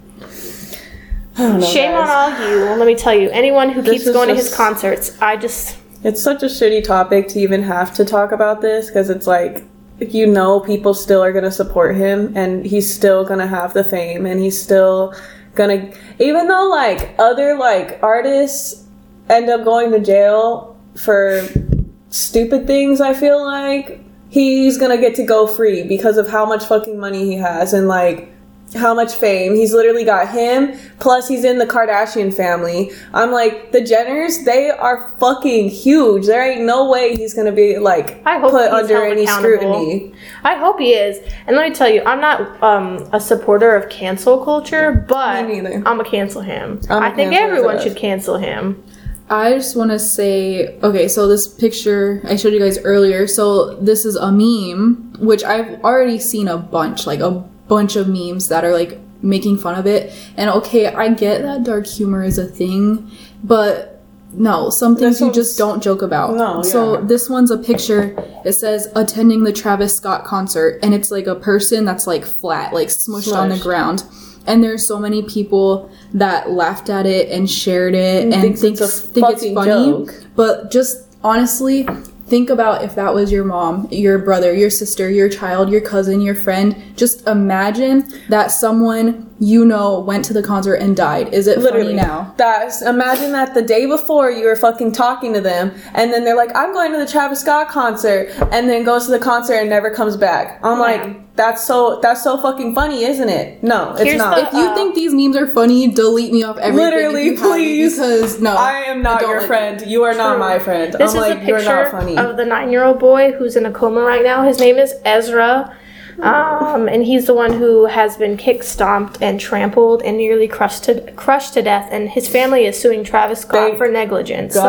[SPEAKER 2] Know,
[SPEAKER 3] Shame on
[SPEAKER 2] guys.
[SPEAKER 3] all you. Let me tell you, anyone who
[SPEAKER 2] This
[SPEAKER 3] keeps going to his concerts, I just
[SPEAKER 2] It's such a shitty topic to even have to talk about this because it's like you know people still are gonna support him and he's still gonna have the fame and he's still gonna even though like other like artists end up going to jail for stupid things I feel like he's gonna get to go free because of how much fucking money he has and like how much fame. He's literally got him, plus he's in the Kardashian family. I'm like, the Jenners, they are fucking huge. There ain't no way he's gonna be like
[SPEAKER 3] I hope
[SPEAKER 2] put under any scrutiny.
[SPEAKER 3] I hope he is. And let me tell you, I'm not um, a supporter of cancel culture, but
[SPEAKER 2] Me neither.
[SPEAKER 3] I'm gonna cancel him.
[SPEAKER 2] I'm
[SPEAKER 3] I
[SPEAKER 2] a
[SPEAKER 3] think everyone should cancel him.
[SPEAKER 4] I just want to say, okay, so this picture I showed you guys earlier. So this is a meme, which I've already seen a bunch, like a bunch of memes that are like making fun of it. And okay, I get that dark humor is a thing, but no, some things you just don't joke about.
[SPEAKER 2] No,
[SPEAKER 4] So this one's a picture. It says attending the Travis Scott concert, and it's like a person that's like flat, like smushed, on the ground. And there's so many people that laughed at it and shared it and,
[SPEAKER 2] thinks
[SPEAKER 4] think,
[SPEAKER 2] it's a
[SPEAKER 4] think it's funny.
[SPEAKER 2] joke.
[SPEAKER 4] But just honestly, think about if that was your mom, your brother, your sister, your child, your cousin, your friend. Just imagine that someone you know went to the concert and died. Is it
[SPEAKER 2] Literally
[SPEAKER 4] funny now?
[SPEAKER 2] That's imagine that the day before you were fucking talking to them, and then they're like, "I'm going to the Travis Scott concert," and then goes to the concert and never comes back. I'm like, that's so that's so fucking funny, isn't it? No, it's
[SPEAKER 3] Here's
[SPEAKER 2] not.
[SPEAKER 3] the-
[SPEAKER 4] If you
[SPEAKER 3] Uh,
[SPEAKER 4] think these memes are funny, delete me off everything.
[SPEAKER 2] Literally,
[SPEAKER 4] you have me,
[SPEAKER 2] please.
[SPEAKER 4] because no,
[SPEAKER 2] I am not
[SPEAKER 4] don't
[SPEAKER 2] your
[SPEAKER 4] like
[SPEAKER 2] friend. You are not my friend.
[SPEAKER 3] This
[SPEAKER 2] I'm
[SPEAKER 3] is
[SPEAKER 2] like,
[SPEAKER 3] a
[SPEAKER 2] you're
[SPEAKER 3] picture
[SPEAKER 2] not funny.
[SPEAKER 3] of the nine-year-old boy who's in a coma right now. His name is Ezra, um, and he's the one who has been kick stomped and trampled and nearly crushed to crushed to death. And his family is suing Travis Scott
[SPEAKER 2] Thank
[SPEAKER 3] for negligence.
[SPEAKER 2] God.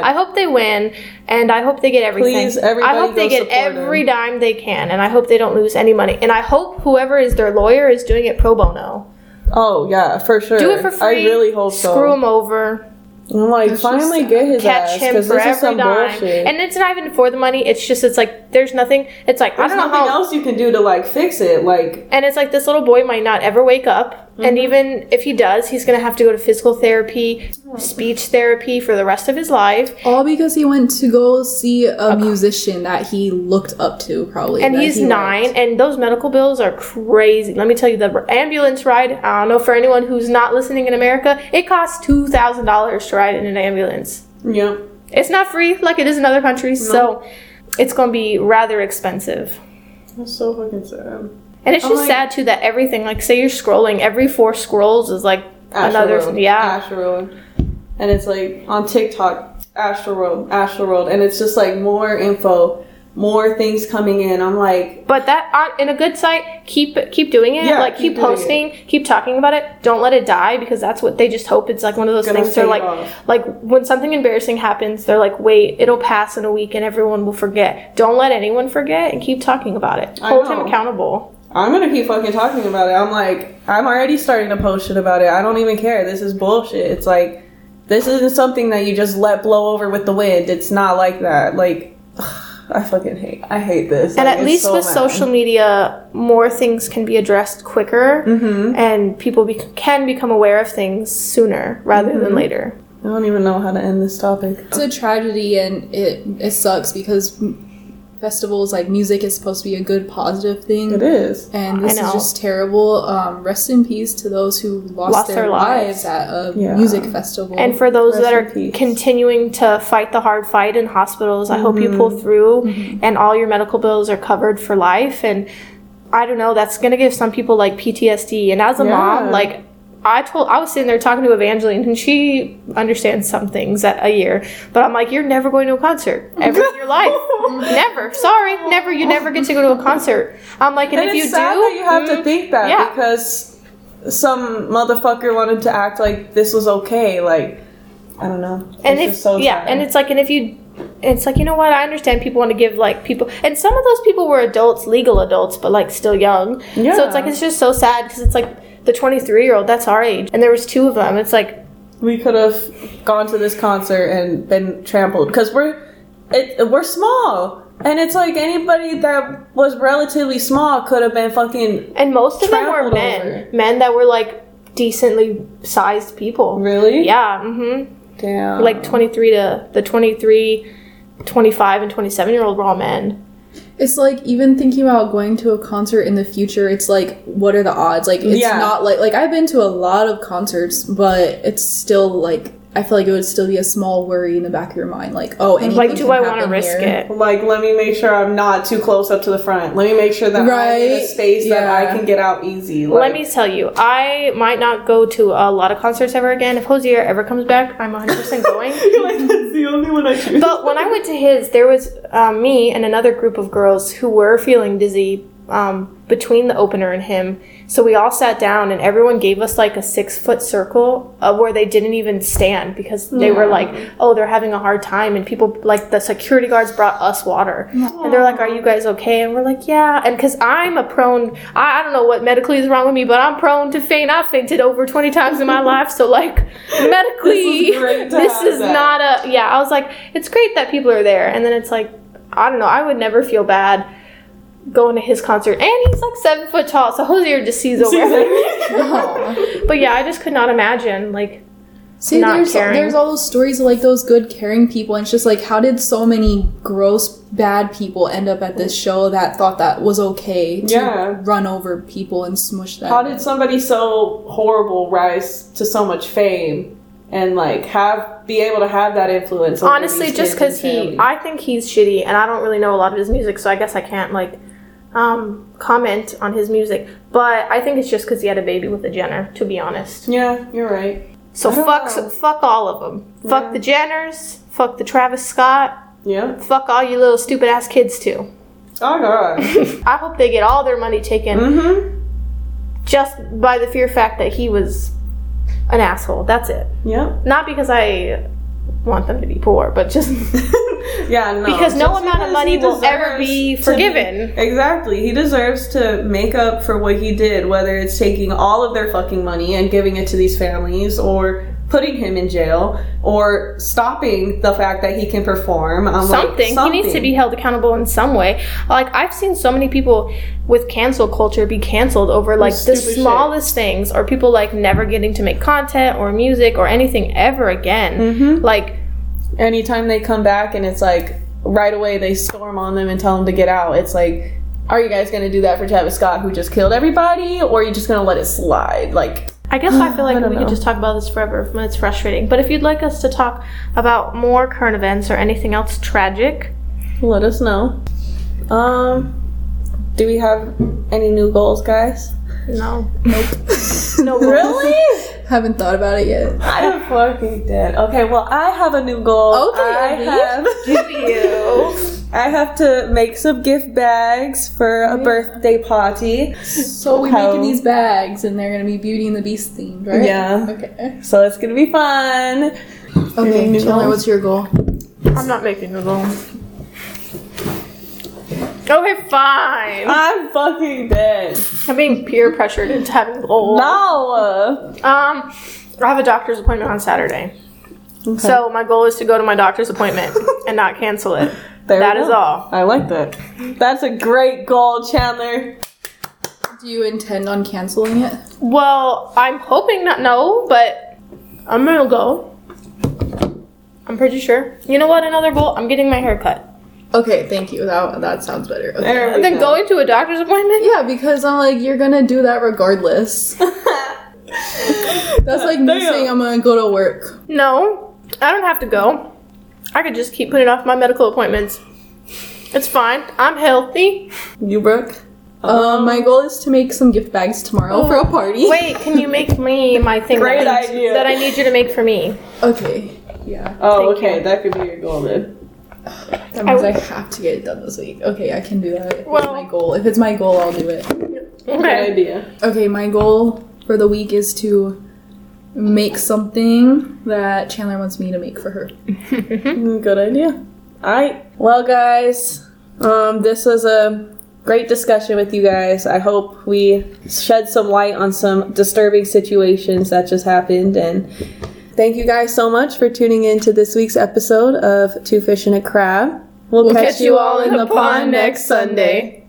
[SPEAKER 3] So I hope they win, and I hope they get everything.
[SPEAKER 2] Please, everybody
[SPEAKER 3] I hope they get every
[SPEAKER 2] him.
[SPEAKER 3] dime they can, and I hope they don't lose any money. And I hope whoever is their lawyer is doing it pro bono.
[SPEAKER 2] oh yeah, for sure.
[SPEAKER 3] Do it for free.
[SPEAKER 2] I really hope so.
[SPEAKER 3] Screw them over.
[SPEAKER 2] I'm like, finally get his
[SPEAKER 3] catch
[SPEAKER 2] ass
[SPEAKER 3] him for
[SPEAKER 2] this is
[SPEAKER 3] every
[SPEAKER 2] some
[SPEAKER 3] dime.
[SPEAKER 2] bullshit.
[SPEAKER 3] And it's not even for the money. It's just it's like there's nothing. It's like
[SPEAKER 2] There's
[SPEAKER 3] I don't know how.
[SPEAKER 2] else you can do to like fix it. Like,
[SPEAKER 3] And it's like this little boy might not ever wake up.
[SPEAKER 2] Mm-hmm.
[SPEAKER 3] And even if he does, he's gonna have to go to physical therapy, speech therapy for the rest of his life.
[SPEAKER 4] all because he went to go see a musician that he looked up to, probably.
[SPEAKER 3] And he's
[SPEAKER 4] he
[SPEAKER 3] nine,
[SPEAKER 4] liked.
[SPEAKER 3] and those medical bills are crazy. Let me tell you, the ambulance ride. I don't know for anyone who's not listening in America, it costs two thousand dollars to ride in an ambulance.
[SPEAKER 2] yeah.
[SPEAKER 3] It's not free like it is in other countries, so it's gonna be rather expensive.
[SPEAKER 2] That's so fucking sad.
[SPEAKER 3] And it's just
[SPEAKER 2] like-
[SPEAKER 3] sad too that everything, like say you're scrolling, every four scrolls is like another, yeah.
[SPEAKER 2] Astroworld. And it's like on TikTok, Astroworld, Astroworld, and it's just like more info, more things coming in. I'm like,
[SPEAKER 3] But that on in a good site, keep keep doing it.
[SPEAKER 2] Yeah,
[SPEAKER 3] like
[SPEAKER 2] keep
[SPEAKER 3] keep, posting, keep talking about it. Don't let it die because that's what they just hope it's like one of those
[SPEAKER 2] Gonna
[SPEAKER 3] things. They're like,
[SPEAKER 2] off.
[SPEAKER 3] like when something embarrassing happens, they're like, wait, it'll pass in a week and everyone will forget. Don't let anyone forget and keep talking about it. Hold him accountable.
[SPEAKER 2] I'm gonna keep fucking talking about it. I'm like, I'm already starting to post shit about it. I don't even care. This is bullshit. It's like, this isn't something that you just let blow over with the wind. It's not like that. Like, I fucking hate. I hate this.
[SPEAKER 3] And
[SPEAKER 2] Like,
[SPEAKER 3] at least
[SPEAKER 2] so
[SPEAKER 3] with
[SPEAKER 2] mad.
[SPEAKER 3] social media, more things can be addressed quicker,
[SPEAKER 2] Mm-hmm.
[SPEAKER 3] and people be- can become aware of things sooner rather
[SPEAKER 2] Mm-hmm.
[SPEAKER 3] than later.
[SPEAKER 2] I don't even know how to end this topic.
[SPEAKER 4] It's a tragedy and it it sucks because m- festivals like music is supposed to be a good positive thing.
[SPEAKER 2] It is.
[SPEAKER 4] And this is just terrible. Um, rest in peace to those who lost,
[SPEAKER 3] Lost
[SPEAKER 4] their,
[SPEAKER 3] their lives.
[SPEAKER 4] lives at a
[SPEAKER 2] Yeah.
[SPEAKER 4] music festival.
[SPEAKER 3] And for those
[SPEAKER 2] Rest
[SPEAKER 3] that are
[SPEAKER 2] peace.
[SPEAKER 3] continuing to fight the hard fight in hospitals, I hope you pull
[SPEAKER 2] Mm-hmm.
[SPEAKER 3] through and all your medical bills are covered for life. And I don't know, that's going to give some people like PTSD. And as a
[SPEAKER 2] Yeah.
[SPEAKER 3] mom, like, I told I was sitting there talking to Evangeline and she understands some things at a year, but I'm like, you're never going to a concert ever in your life, (laughs) never. Sorry, never. You never get to go to a concert. I'm like, and,
[SPEAKER 2] And
[SPEAKER 3] if
[SPEAKER 2] it's
[SPEAKER 3] you
[SPEAKER 2] sad
[SPEAKER 3] do,
[SPEAKER 2] that you have to
[SPEAKER 3] mm,
[SPEAKER 2] think that
[SPEAKER 3] yeah.
[SPEAKER 2] because some motherfucker wanted to act like this was okay. Like, I don't know.
[SPEAKER 3] and
[SPEAKER 2] It's
[SPEAKER 3] if
[SPEAKER 2] so
[SPEAKER 3] yeah
[SPEAKER 2] sad.
[SPEAKER 3] and it's like and if you it's like you know what i understand people want to give like people and some of those people were adults legal adults but like still young
[SPEAKER 2] yeah.
[SPEAKER 3] so it's like it's just so sad because it's like the 23 year old that's our age. And there was two of them. It's like
[SPEAKER 2] we could have gone to this concert and been trampled. Because we're it, we're small. And it's like anybody that was relatively small could have been fucking
[SPEAKER 3] and most of them were men.
[SPEAKER 2] over.
[SPEAKER 3] men that were like decently sized people.
[SPEAKER 2] Really?
[SPEAKER 3] Yeah mm-hmm.
[SPEAKER 2] Damn.
[SPEAKER 3] Like 23 to the 23 25 and 27 year old were all men
[SPEAKER 4] It's like even thinking about going to a concert in the future, it's like what are the odds? Like it's
[SPEAKER 2] Yeah.
[SPEAKER 4] not like like I've been to a lot of concerts, but it's still like I feel like it would still be a small worry in the back of your mind, like oh, anything
[SPEAKER 3] like do
[SPEAKER 4] can
[SPEAKER 3] i want to risk
[SPEAKER 4] here.
[SPEAKER 3] it
[SPEAKER 2] like let me make sure i'm not too close up to the front let me make sure that i'm in a
[SPEAKER 4] Right,
[SPEAKER 2] space that i can get out easy
[SPEAKER 3] Let me tell you, I might not go to a lot of concerts ever again. If Hozier ever comes back, I'm 100% going. (laughs)
[SPEAKER 2] like that's the only one i choose
[SPEAKER 3] But when I went to his, there was um, me and another group of girls who were feeling dizzy um, between the opener and him. So we all sat down, and everyone gave us like a six foot circle uh, where they didn't even stand because they were like, "Oh, they're having a hard time," and people like the security guards brought us water, and they're like, "Are you guys okay?" And we're like, "Yeah." And because I'm a prone, I, I don't know what medically is wrong with me, but I'm prone to faint. I've fainted over twenty times in my (laughs) life, so like medically,
[SPEAKER 2] This is
[SPEAKER 3] this is not a yeah. I was like, it's great that people are there, and then it's like, I don't know. I would never feel bad going to his concert, and he's like seven foot tall, so Hozier just sees over everything. (laughs) (laughs) But yeah, I just could not imagine like
[SPEAKER 4] See,
[SPEAKER 3] Not
[SPEAKER 4] there's
[SPEAKER 3] caring.
[SPEAKER 4] there's all those stories of like those good caring people, and it's just like, how did so many gross bad people end up at this show that thought that was okay to
[SPEAKER 2] Yeah.
[SPEAKER 4] run over people and smush them?
[SPEAKER 2] How did somebody so horrible rise to so much fame and like have be able to have that influence?
[SPEAKER 3] honestly just because he i think he's shitty and i don't really know a lot of his music so i guess i can't like um comment on his music but i think it's just because he had a baby with a jenner to be honest
[SPEAKER 2] yeah, you're right.
[SPEAKER 3] so fuck fuck all of them fuck the jenners fuck the travis scott
[SPEAKER 2] Yeah.
[SPEAKER 3] fuck all you little stupid ass kids too
[SPEAKER 2] Oh god. (laughs)
[SPEAKER 3] i hope they get all their money taken
[SPEAKER 2] mm-hmm.
[SPEAKER 3] just by the fear fact that he was an asshole that's it
[SPEAKER 2] Yep.
[SPEAKER 3] not because i want them to be poor but just (laughs)
[SPEAKER 2] Yeah, no.
[SPEAKER 3] Because no amount of money will ever be
[SPEAKER 2] to
[SPEAKER 3] forgiven.
[SPEAKER 2] exactly. He deserves to make up for what he did, whether it's taking all of their fucking money and giving it to these families or putting him in jail or stopping the fact that he can perform. I'm like,
[SPEAKER 3] something. He needs to be held accountable in some way. Like I've seen so many people with cancel culture be canceled over like the
[SPEAKER 2] stupid shit.
[SPEAKER 3] smallest things, or people like never getting to make content or music or anything ever again.
[SPEAKER 2] Mm-hmm.
[SPEAKER 3] Like
[SPEAKER 2] anytime they come back and it's like right away they storm on them and tell them to get out. It's like, are you guys gonna do that for Travis Scott who just killed everybody, or are you just gonna let it slide? Like,
[SPEAKER 3] I guess I feel like
[SPEAKER 2] I
[SPEAKER 3] we
[SPEAKER 2] know.
[SPEAKER 3] could just talk about this forever when it's frustrating. But if you'd like us to talk about more current events or anything else tragic,
[SPEAKER 2] let us know. Um, do we have any new goals, guys?
[SPEAKER 3] no, nope, (laughs) no,
[SPEAKER 2] Really? (laughs)
[SPEAKER 4] Haven't thought about it yet.
[SPEAKER 2] I'm fucking dead. Okay, well, I have a new goal.
[SPEAKER 4] Okay,
[SPEAKER 2] I
[SPEAKER 4] Abby.
[SPEAKER 2] have. (laughs)
[SPEAKER 3] Do you?
[SPEAKER 2] I have to make some gift bags for a birthday party.
[SPEAKER 4] So we
[SPEAKER 2] How-
[SPEAKER 4] making these bags, and they're gonna be Beauty and the Beast themed, right?
[SPEAKER 2] Yeah.
[SPEAKER 4] Okay.
[SPEAKER 2] So it's gonna be fun.
[SPEAKER 4] Okay,
[SPEAKER 2] new
[SPEAKER 4] Chandler,
[SPEAKER 2] goals?
[SPEAKER 4] what's your goal?
[SPEAKER 3] I'm not making a goal. Okay, fine.
[SPEAKER 2] I'm fucking dead.
[SPEAKER 3] I'm being peer pressured into having goals.
[SPEAKER 2] No.
[SPEAKER 3] Um, I have a doctor's appointment on Saturday. So my goal is to go to my doctor's appointment and not cancel it. (laughs)
[SPEAKER 2] There
[SPEAKER 3] That
[SPEAKER 2] we
[SPEAKER 3] is
[SPEAKER 2] go.
[SPEAKER 3] all.
[SPEAKER 2] I like that. That's a great goal, Chandler.
[SPEAKER 4] Do you intend on canceling it?
[SPEAKER 3] Well, I'm hoping not no, but I'm gonna go. I'm pretty sure. You know what? Another goal. I'm getting my hair cut.
[SPEAKER 4] Okay, thank you. That that sounds better. Okay.
[SPEAKER 2] There we
[SPEAKER 3] And then
[SPEAKER 2] go.
[SPEAKER 3] going to a doctor's appointment.
[SPEAKER 4] Yeah, because I'm like, you're gonna do that regardless. (laughs) That's like me saying I'm gonna go to work.
[SPEAKER 3] No, I don't have to go. I could just keep putting off my medical appointments. It's fine. I'm healthy.
[SPEAKER 2] You, Brooke?
[SPEAKER 4] Um, my goal is to make some gift bags tomorrow for a party. (laughs)
[SPEAKER 3] Wait, can you make me my (laughs) thing
[SPEAKER 2] Great
[SPEAKER 3] that, I need-
[SPEAKER 2] idea.
[SPEAKER 3] that I need you to make for me?
[SPEAKER 4] Okay. Yeah.
[SPEAKER 2] Oh,
[SPEAKER 3] Thank
[SPEAKER 2] okay.
[SPEAKER 3] you.
[SPEAKER 2] That could be your goal then. (sighs)
[SPEAKER 4] That means I, have to get it done this week. Okay, I can do that. If
[SPEAKER 3] Well-
[SPEAKER 4] it's my goal. If it's my goal, I'll do it.
[SPEAKER 2] Good idea.
[SPEAKER 4] Okay, my goal for the week is to make something that Chandler wants me to make for her. (laughs)
[SPEAKER 2] Good idea. All right. Well, guys, um, this was a great discussion with you guys. I hope we shed some light on some disturbing situations that just happened. And thank you guys so much for tuning in to this week's episode of Two Fish and a Crab. We'll,
[SPEAKER 3] Catch you all in the pond next Sunday.